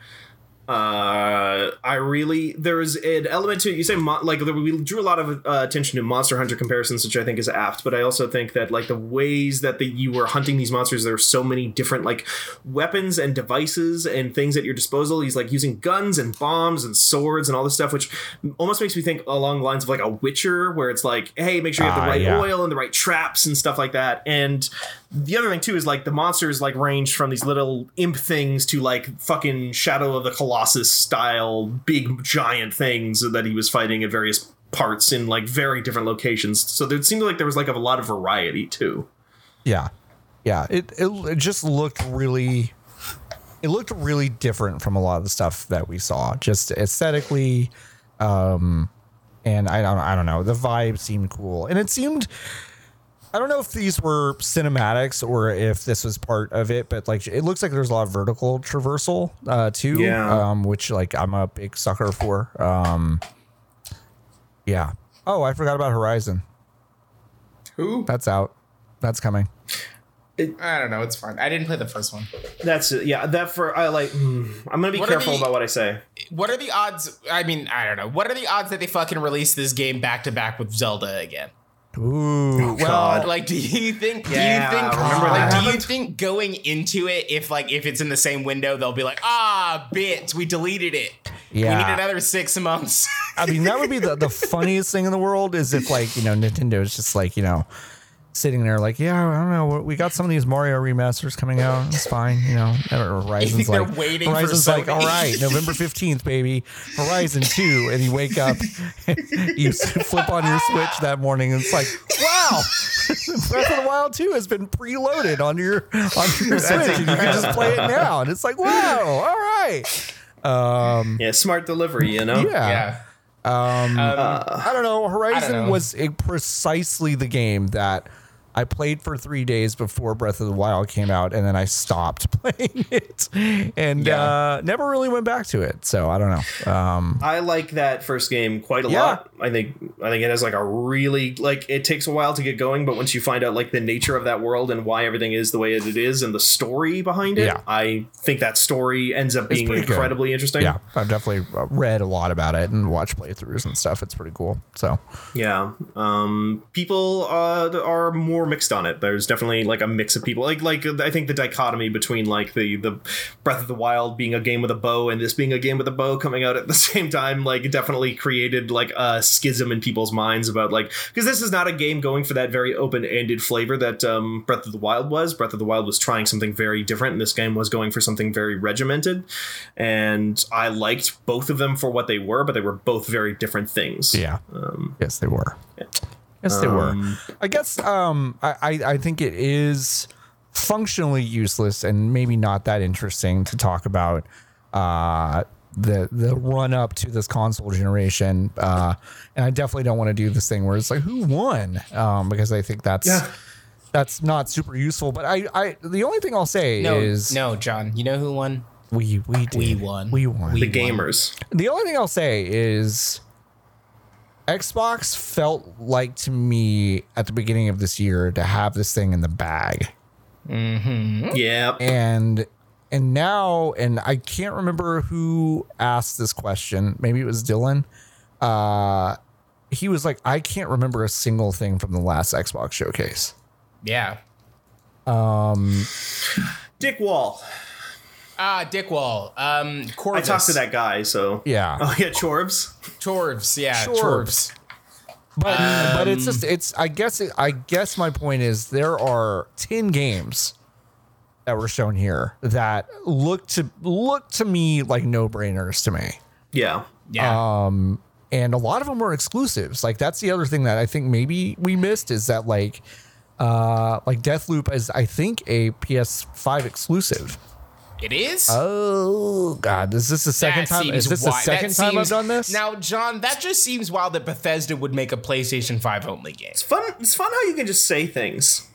Uh, I really there is an element to it. You say mo- like we drew a lot of uh, attention to Monster Hunter comparisons, which I think is apt. But I also think that like the ways that the, you were hunting these monsters, there were so many different like weapons and devices and things at your disposal. He's like using guns and bombs and swords and all this stuff, which almost makes me think along the lines of like a Witcher, where it's like, hey, make sure you have the Ah, right yeah. oil and the right traps and stuff like that. And the other thing too is like the monsters like range from these little imp things to like fucking Shadow of the Colossus style big giant things that he was fighting at various parts in like very different locations. So there seemed like there was like a lot of variety too. Yeah, yeah. It, it it just looked really, it looked really different from a lot of the stuff that we saw, just aesthetically, um, and I don't I don't know. The vibe seemed cool, and it seemed. I don't know if these were cinematics or if this was part of it, but like it looks like there's a lot of vertical traversal uh, too, Yeah. um, which like I'm a big sucker for. Um, yeah. Oh, I forgot about Horizon. Who? That's out. That's coming. I don't know. It's fine. I didn't play the first one. That's it. Yeah, that for I like. mm, I'm gonna be What careful the- about what I say. What are the odds? I mean, I don't know. What are the odds that they fucking release this game back to back with Zelda again? Ooh, well, God. Like, do you think? Yeah, do you think? remember like, that do you think going into it, if like if it's in the same window, they'll be like, ah, bit, we deleted it. Yeah. We need another six months. I mean, that would be the, the funniest thing in the world is if like, you know, Nintendo is just like, you know, sitting there like, yeah, I don't know. We got some of these Mario remasters coming out. It's fine. You know, I don't know, Horizon's like, waiting for Horizon's like, all right, November 15th, baby. Horizon 2. And you wake up, you flip on your Switch that morning and it's like, wow, Breath of the Wild 2 has been preloaded on your, on your Switch and you can just play it now. And it's like, wow, all right. Um, Yeah, smart delivery. You know. yeah. yeah. Um, Uh, I don't know. Horizon know. was precisely the game that I played for three days before Breath of the Wild came out, and then I stopped playing it, and Yeah. uh, never really went back to it. So I don't know. Um, I like that first game quite a Yeah. lot. I think I think it has like a really like it takes a while to get going, but once you find out like the nature of that world and why everything is the way it is and the story behind it, Yeah. I think that story ends up being pretty good. incredibly interesting. yeah, I've definitely uh, read a lot about it and watched playthroughs and stuff. It's pretty cool. So Yeah. Um, people uh, are more mixed on it. There's definitely like a mix of people. Like like I think the dichotomy between like the the Breath of the Wild being a game with a bow and this being a game with a bow coming out at the same time like definitely created like a schism in people's minds about like because this is not a game going for that very open-ended flavor that um, Breath of the Wild was. Breath of the Wild was trying something very different and this game was going for something very regimented. And I liked both of them for what they were, but they were both very different things. yeah, Um, yes, they were. Yes, they were. Um, I guess um, I, I I think it is functionally useless and maybe not that interesting to talk about uh, the the run up to this console generation. Uh, and I definitely don't want to do this thing where it's like who won um, because I think that's Yeah. that's not super useful. But I, I the only thing I'll say No, is no, John. You know who won? we we did. We won. we won We the won. gamers. the only thing I'll say is Xbox felt like to me at the beginning of this year to have this thing in the bag. Yeah. And and now and I can't remember who asked this question. Maybe it was Dylan. Uh he was like, I can't remember a single thing from the last Xbox showcase. Yeah. Um, Dick Wall. Ah, Dick Wall. Um, Corvus. I talked to that guy, so Yeah. Oh yeah, Chorbs. Chorvs. Yeah, Chorvs. Chorvs. But but it's just it's I guess it, I guess my point is there are 10 games that were shown here that look to look to me like no-brainers to me. Yeah. Yeah. Um and a lot of them were exclusives. Like that's the other thing that I think maybe we missed is that like uh like Deathloop is I think a PS5 exclusive. It is. Oh god, is this the second That time? Is seems this the second that time I've done this? Now, John, that just seems wild that Bethesda would make a PlayStation 5 only game. It's fun. It's fun how you can just say things.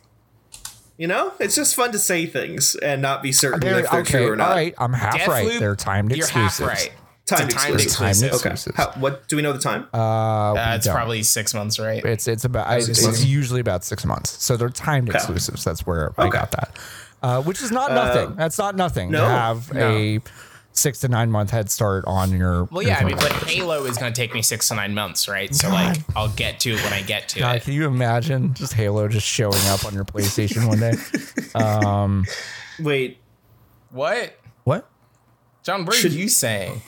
You know, it's just fun to say things and not be certain They're- if they're okay, true or not. all right, I'm half right. Deathloop, They're timed You're exclusives. half right. Timed It's a timed exclusive. Timed exclusive. exclusive. Okay. How, what do we know the time? Uh, Uh, it's don't. probably six months, right? It's it's about I, Six it's usually about six months. So they're timed Okay. exclusives. That's where I got that. Uh, which is not nothing. That's not nothing no, to have no. a six to nine month head start on your. Well, yeah, I mean, phone. but Halo is going to take me six to nine months, right? So, like, I'll get to it when I get to God, it. can you imagine just Halo just showing up on your PlayStation one day? Wait. What? What? John, what are Should- you saying?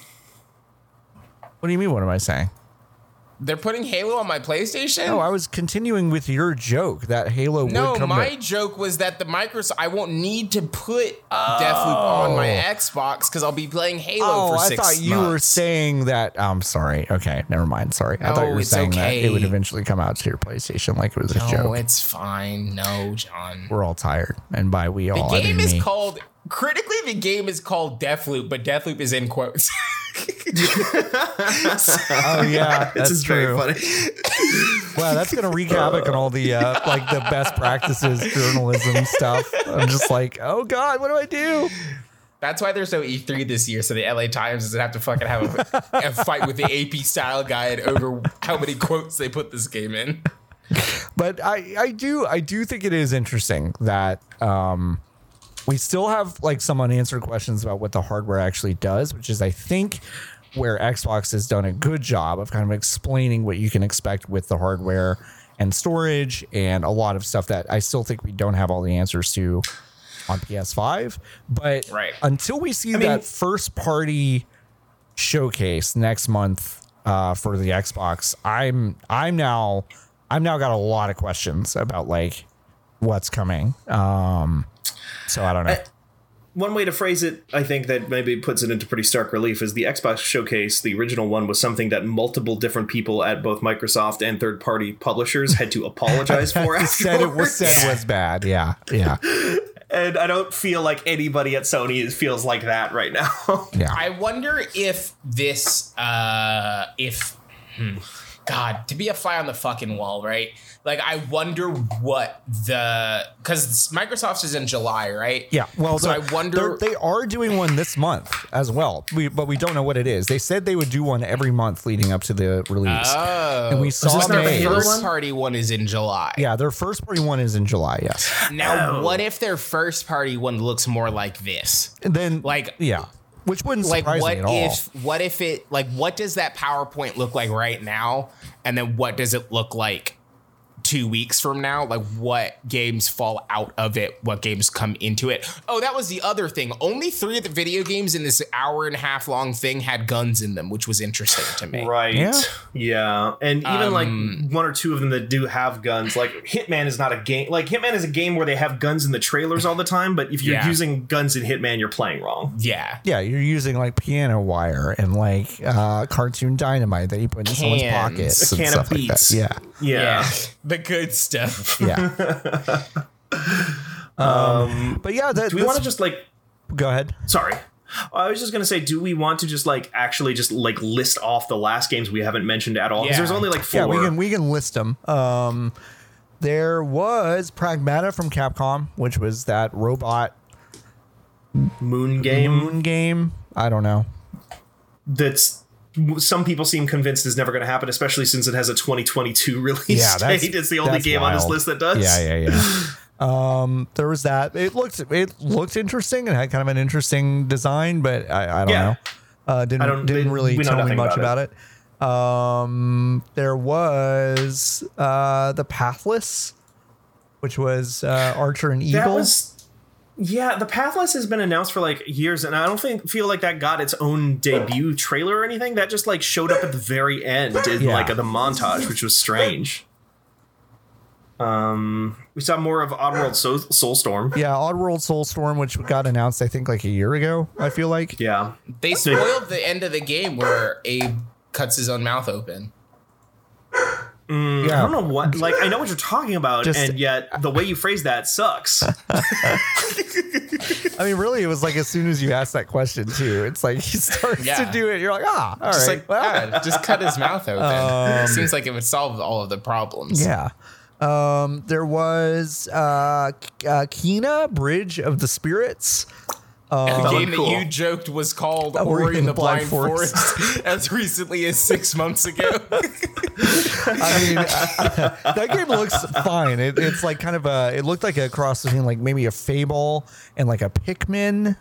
What do you mean? What am I saying? They're putting Halo on my PlayStation? No, I was continuing with your joke that Halo No, would come. my to- joke was that the Microsoft I won't need to put Deathloop on my oh. Xbox because I'll be playing Halo Oh, for I thought you months. were saying that. I'm sorry. Okay, never mind. Sorry. I thought you were saying that it would eventually come out to your PlayStation like it was a joke. No, it's fine. No, John. We're all tired, and by we The all, I game mean is me. called critically. The game is called Deathloop, but Deathloop is in quotes. Oh yeah, It's that's just true. very funny. Wow, that's gonna wreak havoc on all the uh, like the best practices journalism stuff. I'm just like, oh god, what do I do? That's why there's no E3 this year, so the LA Times doesn't have to fucking have a, a fight with the AP style guide over how many quotes they put this game in. But I, I do, I do think it is interesting that um, we still have like some unanswered questions about what the hardware actually does, which is, I think, where Xbox has done a good job of kind of explaining what you can expect with the hardware and storage and a lot of stuff that I still think we don't have all the answers to on PS5. But Right. until we see mean- that first party showcase next month uh, for the Xbox, I'm I'm now I'm now got a lot of questions about like what's coming. Um, so I don't know. One way to phrase it, I think that maybe puts it into pretty stark relief is the Xbox Showcase, the original one, was something that multiple different people at both Microsoft and third party publishers had to apologize for said it was afterwards. said was bad. Yeah, yeah, And I don't feel like anybody at Sony feels like that right now. yeah. I wonder if this, uh, if God, to be a fly on the fucking wall, right? Like, I wonder what the because Microsoft's is in July, right? Yeah, well, so I wonder. they're- doing one this month as well, we, but we don't know what it is. They said they would do one every month leading up to the release, Oh, and we saw this their May. First party one is in July. Yeah, their first party one is in July. Yes, Now, Oh. what if their first party one looks more like this? and then Like- yeah, which wouldn't Like, surprise what me at all. if? What if it? Like, what does that PowerPoint look like right now? And then what does it look like? Two weeks from now, like what games fall out of it, what games come into it. Oh, that was the other thing. Only three of the video games in this hour and a half long thing had guns in them, which was interesting to me. Right. Yeah. Yeah. And even Um, like one or two of them that do have guns, like Hitman is not a game. Like Hitman is a game where they have guns in the trailers all the time, but if you're Yeah. using guns in Hitman, you're playing wrong. Yeah. yeah, you're using like piano wire and like uh, cartoon dynamite that you put in someone's pocket. A and can of stuff like that. beets. Yeah, Yeah. The good stuff. yeah. um, but yeah, that, Do we want to just like go ahead? sorry. I was just gonna say, do we want to just like actually just like list off the last games we haven't mentioned at all? Because Yeah. there's only like four. Yeah, we can we can list them. Um, there was Pragmata from Capcom, which was that robot Moon game moon game. I don't know. that's some people seem convinced is never going to happen, especially since it has a 2022 release Yeah, date. It's the only game on this list that does. Yeah, yeah, yeah. um, there was that. It looked it looked interesting. It had kind of an interesting design, but I, I don't Yeah. know. Uh, didn't don't- didn't we really tell me much about about it. Um, there was uh, the Pathless, which was uh, Archer and Eagle. That was yeah, the Pathless has been announced for like years, and I don't think feel like that got its own debut trailer or anything. That just like showed up at the very end in Yeah. like the montage, which was strange. Um, we saw more of Oddworld Soul, Soulstorm. yeah, Oddworld Soulstorm, which got announced I think like a year ago. I feel like. Yeah, They spoiled the end of the game where Abe cuts his own mouth open. I Yeah, don't know what. Like, I know what you're talking about, Just- and yet the way you phrase that sucks. I mean, really, it was like as soon as you asked that question too, it's like he starts Yeah. to do it. You're like, ah, all right, Just like, well, yeah, just cut his mouth open. Seems like it would solve all of the problems. Yeah. Um, there was uh, K- uh, Kena Bridge of the Spirits. The game looked that cool. you joked was called Ori Ori and the Blind, Forest, Forest. as recently as six months ago. I mean, that game looks fine. It, it's like kind of a. It looked like a cross between like maybe a Fable and like a Pikmin.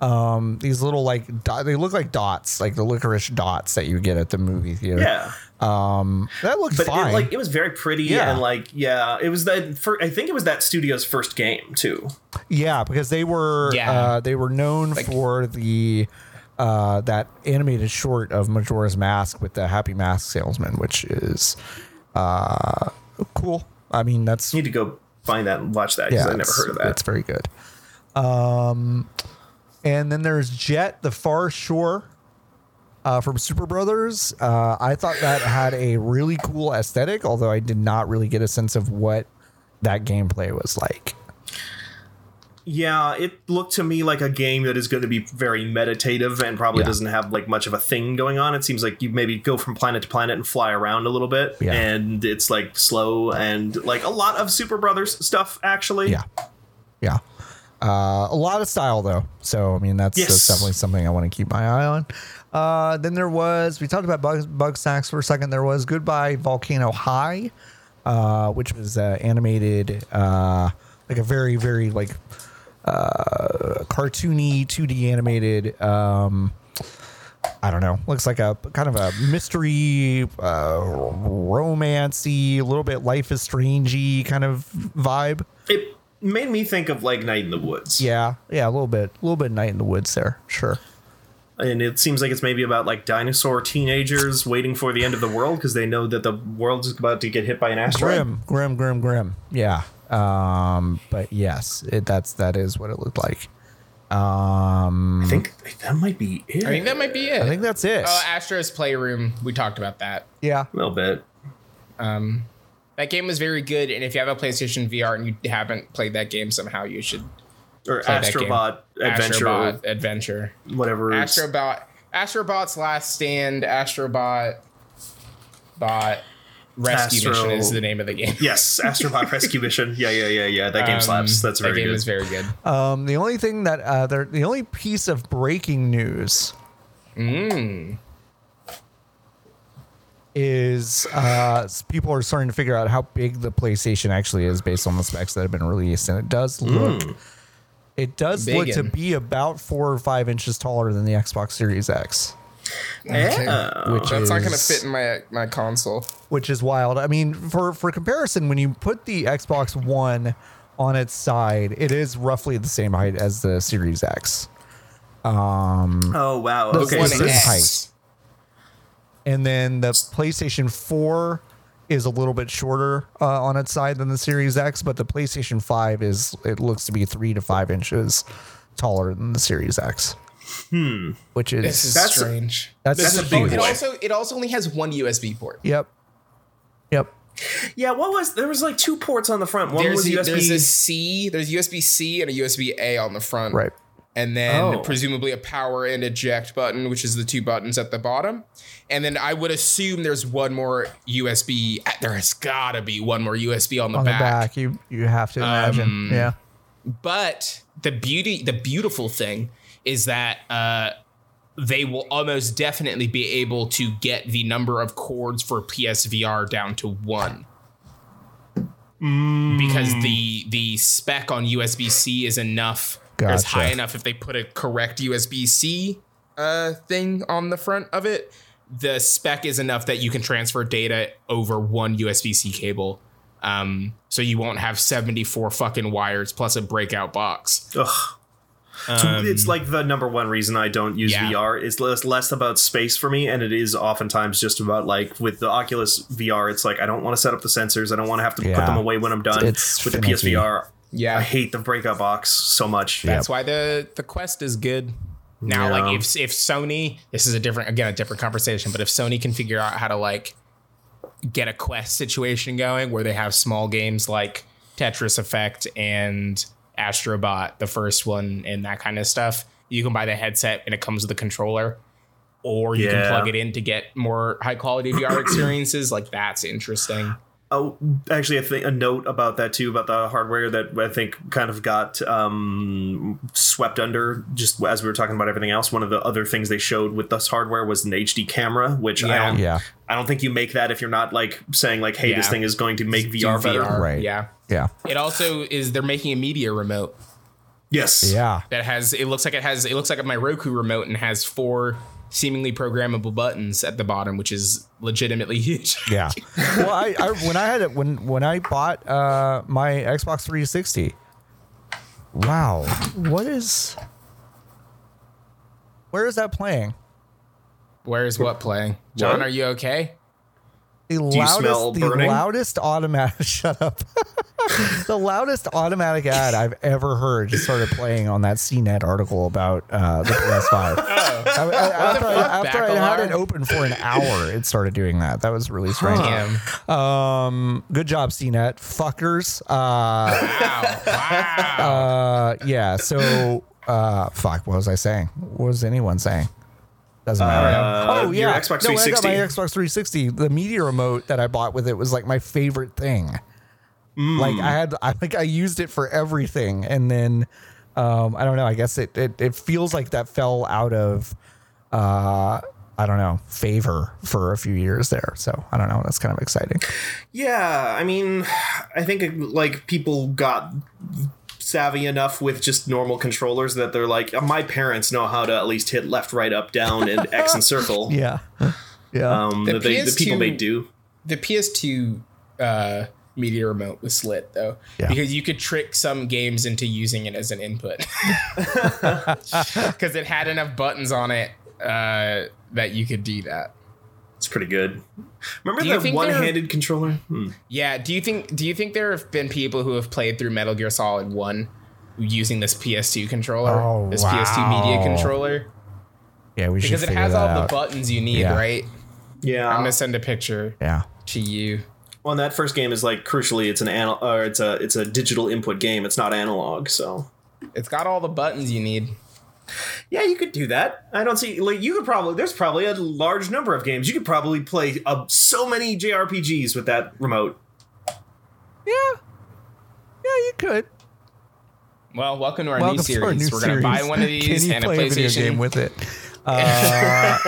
Um, these little like dot, they look like dots, like the licorice dots that you get at the movie theater. Yeah. Um, that looked But fine. it, like it was very pretty Yeah. and like yeah, it was that. For, I think it was that studio's first game too. Yeah, because they were Yeah. uh, they were known for the uh, that animated short of Majora's Mask with the Happy Mask Salesman, which is uh, cool. I mean, that's you need to go find that and watch that because yeah, I never heard of that. It's very good. Um, and then there's Jett, the Far Shore. Uh, from Superbrothers, uh, I thought that had a really cool aesthetic, although I did not really get a sense of what that gameplay was like. Yeah, it looked to me like a game that is going to be very meditative and probably Yeah. doesn't have like much of a thing going on. It seems like you maybe go from planet to planet and fly around a little bit, Yeah. and it's like slow and like a lot of Superbrothers stuff actually. Yeah. Yeah. Uh, a lot of style though. So I mean that's, that's definitely something I want to keep my eye on. Uh, then there was we talked about bug, Bugsnax for a second. There was Goodbye Volcano High, uh, which was uh, animated uh, like a very very like uh, cartoony 2D animated. Um, I don't know. Looks like a kind of a mystery, uh, romancy, a little bit life is strangey kind of vibe. It made me think of like Night in the Woods. Yeah, yeah, a little bit, a little bit night in the woods there. Sure. and it seems like it's maybe about like dinosaur teenagers waiting for the end of the world because they know that the world is about to get hit by an asteroid. Grim, grim, grim, grim. Yeah. Um, but yes, it, that's that is what it looked like. Um, I think that might be it. I think that might be it. I think that's it. Oh, Astro's Playroom. We talked about that. yeah. a little bit. Um, that game was very good, and if you have a PlayStation VR and you haven't played that game somehow, you should Or play that game. Astrobot Adventure, Astrobot Adventure. whatever. it's- Astrobot. Astrobot's Last Stand. Astrobot. Astrobot Rescue Astro- Mission is the name of the game. Yes, Astrobot Rescue Mission. Yeah, yeah, yeah, yeah. That game Um, slaps. That's very that very game good. is very good. Um, the only thing that uh, the only piece of breaking news is uh, people are starting to figure out how big the PlayStation actually is based on the specs that have been released, and it does look. It does look to be about four or five inches taller than the Xbox Series X, yeah. which That's is not gonna fit in my my console. which is wild. I mean, for for comparison, when you put the Xbox One on its side, it is roughly the same height as the Series X. Um, oh wow. The Okay. one so X. this- height. And then the PlayStation 4 is a little bit shorter uh, on its side than the Series X, but the PlayStation 5 is it looks to be three to five inches taller than the Series X. Hmm. Which is, This is That's- strange. that's, that's a big. big It also it also only has one USB port. Yep. Yep. Yeah. What was there was like two ports on the front. One There's was a, USB. there's a C, there's USB C and a USB A on the front. Right. And then Oh. presumably a power and eject button, which is the two buttons at the bottom. And then I would assume there's one more USB. There has gotta be one more USB on the, On back. the back, you you have to imagine. Um, yeah. But the beauty, the beautiful thing is that uh, they will almost definitely be able to get the number of cords for PSVR down to one. Because the the spec on USB C is enough, or is high enough if they put a correct USB C uh, thing on the front of it. The spec is enough that you can transfer data over one USB C cable. Um, so you won't have 74 fucking wires plus a breakout box. Ugh. So it's like the number one reason I don't use Um, Yeah. VR is less less about space for me, and it is oftentimes just about like with the Oculus VR. It's like I don't want to set up the sensors. I don't want to have to Yeah. put them away when I'm done. It's with the. PSVR, Yeah. I hate the breakout box so much. That's why the the Quest is good. Now, Yeah. like if if Sony, this is a different again a different conversation, but if Sony can figure out how to like get a Quest situation going where they have small games like Tetris Effect and Astrobot, the first one, and that kind of stuff, you can buy the headset and it comes with a controller, or you can plug it in to get more high quality VR experiences. Like that's interesting. Oh, actually, I think a note about that too about the hardware that I think kind of got um, swept under just as we were talking about everything else. One of the other things they showed with this hardware was an HD camera, which I don't, Yeah. I don't think you make that if you're not like saying like, hey, this thing is going to make Do VR better. Right. Yeah. Yeah. It also is they're making a media remote. Yes. Yeah. that has it looks like it has it looks like my Roku remote and has four seemingly programmable buttons at the bottom, which is legitimately huge. Yeah. well, I, I when I had it when when I bought uh my Xbox 360. Wow. What is Where is that playing? Where's what playing? John, What? are you okay? The you smell loudest the burning? loudest automatic shut up. the loudest automatic ad I've ever heard just started playing on that CNET article about uh, the PS5. I- I- after I, after I had it open for an hour, it started doing that. That was really strange. Damn. Um, good job, CNET. Fuckers. Uh, Wow. Wow. uh, yeah. So, uh, fuck. What was I saying? What was anyone saying? Doesn't matter. Uh, oh your yeah. Xbox no, I got my Xbox 360. The media remote that I bought with it was like my favorite thing. Like I had, I think I used it for everything, and then um, I don't know. I guess it, it it feels like that fell out of. Uh, I don't know favor for a few years there, so I don't know. That's kind of exciting. Yeah, I mean, I think like people got savvy enough with just normal controllers that they're like, my parents know how to at least hit left, right, up, down, and X and circle. Yeah, yeah. Um, The the, they, the people PS2 they do. the PS2 uh, media remote was slit though, Yeah. because you could trick some games into using it as an input, because it had enough buttons on it uh, that you could do that. It's pretty good. Remember the one-handed controller? Hmm. Yeah. Do you think Do you think there have been people who have played through Metal Gear Solid One using this PS2 controller, Oh, this PS2 media controller, yeah, we should because it has that all out. the buttons you need, Yeah. right? Yeah. I'm gonna send a picture yeah. to you. well, that first game is like crucially, it's an anal- or it's a it's a digital input game. It's not analog, so It's got all the buttons you need. Yeah, you could do that. I don't see like you could probably there's probably a large number of games you could probably play uh, so many JRPGs with that remote. Yeah. Yeah, you could. Well, welcome to our Welcome new to series. our new We're gonna buy one of Can these you and a play video game with it? Uh,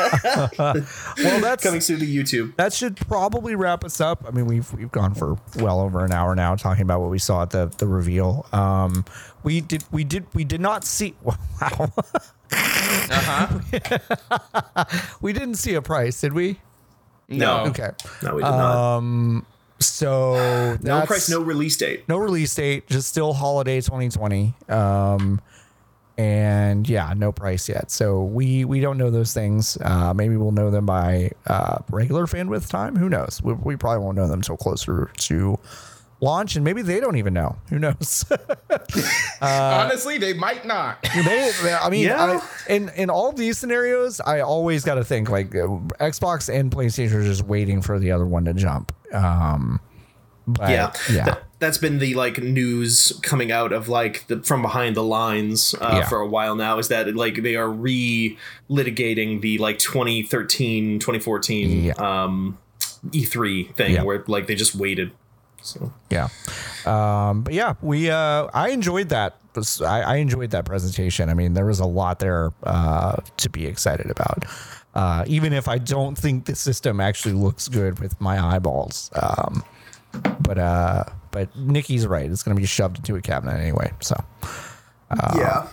well, that's Coming soon to YouTube. that should probably wrap us up. I mean, we've we've gone for well over an hour now talking about what we saw at the the reveal. Um, we did we did we did not see. Wow, uh-huh. we didn't see a price, did we? No. Okay, No, we did not. um, so No price, no release date. no release date, just still holiday 2020. Um, and yeah, no price yet. So we we don't know those things. Uh, maybe we'll know them by uh, regular fan with time. Who knows? We, we probably won't know them until closer to launch, and maybe they don't even know. Who knows? Honestly, they might not. they, they- I mean, Yeah. I, in in all these scenarios, I always got to think like uh, Xbox and PlayStation are just waiting for the other one to jump. Um, but yeah, yeah. That, that's been the like news coming out of like the, from behind the lines uh, Yeah. for a while now is that like they are re-litigating the like 2013 2014 Yeah. um E3 thing Yeah. where like they just waited. So Yeah. Um, but yeah, we uh, I enjoyed that. I, I enjoyed that presentation. I mean, there was a lot there uh, to be excited about. Uh, even if I don't think the system actually looks good with my eyeballs. Um, but uh, but Nikki's right. It's going to be shoved into a cabinet anyway. So, yeah.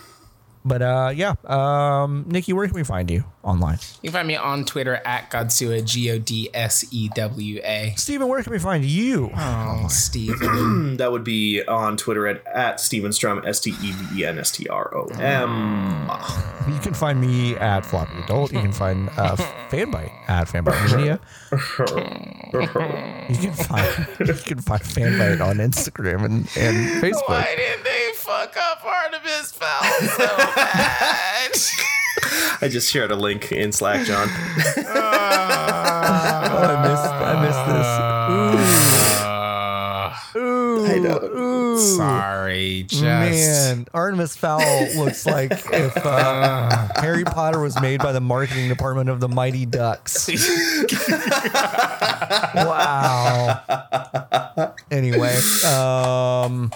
But uh, yeah, um, Nikki, where can we find you online? You can find me on Twitter at Godsewa, G O D S E W A. Steven, where can we find you? Oh, Steven. That would be on Twitter at, at Steven Strom, S T E V E N S T R O M. You can find me at Floppy Adult. You can find uh, FanByte at FanByte Media. You can find you can find FanByte on Instagram and, and Facebook. Why did they fuck up Artemis Fowl so bad? I just shared a link in Slack, John. Oh, I missed I missed this. Ooh, I know. ooh, Sorry, just man, Artemis Fowl looks like if uh, Harry Potter was made by the marketing department of the Mighty Ducks. wow. Anyway, um,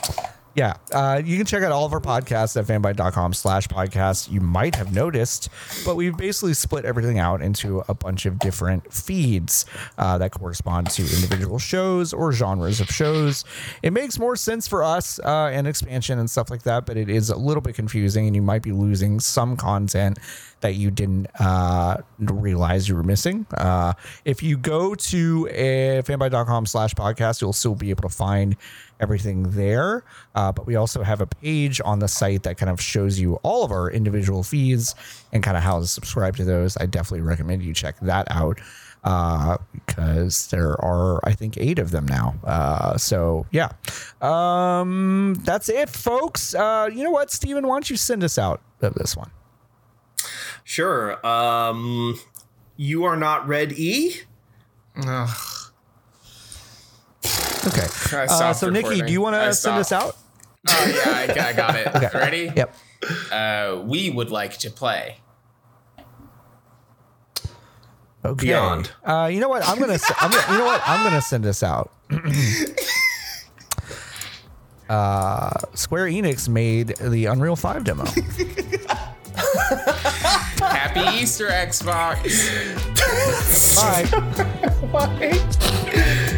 yeah, uh, you can check out all of our podcasts at fanbyte.com slash podcast. You might have noticed, but we've basically split everything out into a bunch of different feeds uh, that correspond to individual shows or genres of shows. It makes more sense for us uh, and expansion and stuff like that, but it is a little bit confusing and you might be losing some content that you didn't uh, realize you were missing. Uh, if you go to uh, fanbyte.com slash podcast, you'll still be able to find everything there. Uh, but we also have a page on the site that kind of shows you all of our individual feeds and kind of how to subscribe to those. I definitely recommend you check that out uh, because there are, I think, eight of them now. Uh, so yeah, um, that's it, folks. Uh, you know what, Steven, why don't you send us out of this one? Sure. Um, you are not Red E? Ugh, Okay. Uh, stopped so, Nikki, do you want to send us out? Oh yeah, I, I got it. Ready? Yep. Uh, we would like to play. Okay. Beyond. Uh, you know what? I'm gonna. s- I'm gonna. You know what? I'm gonna send us out. uh, Square Enix made the Unreal Five demo. Happy Easter, Xbox. Bye. Why?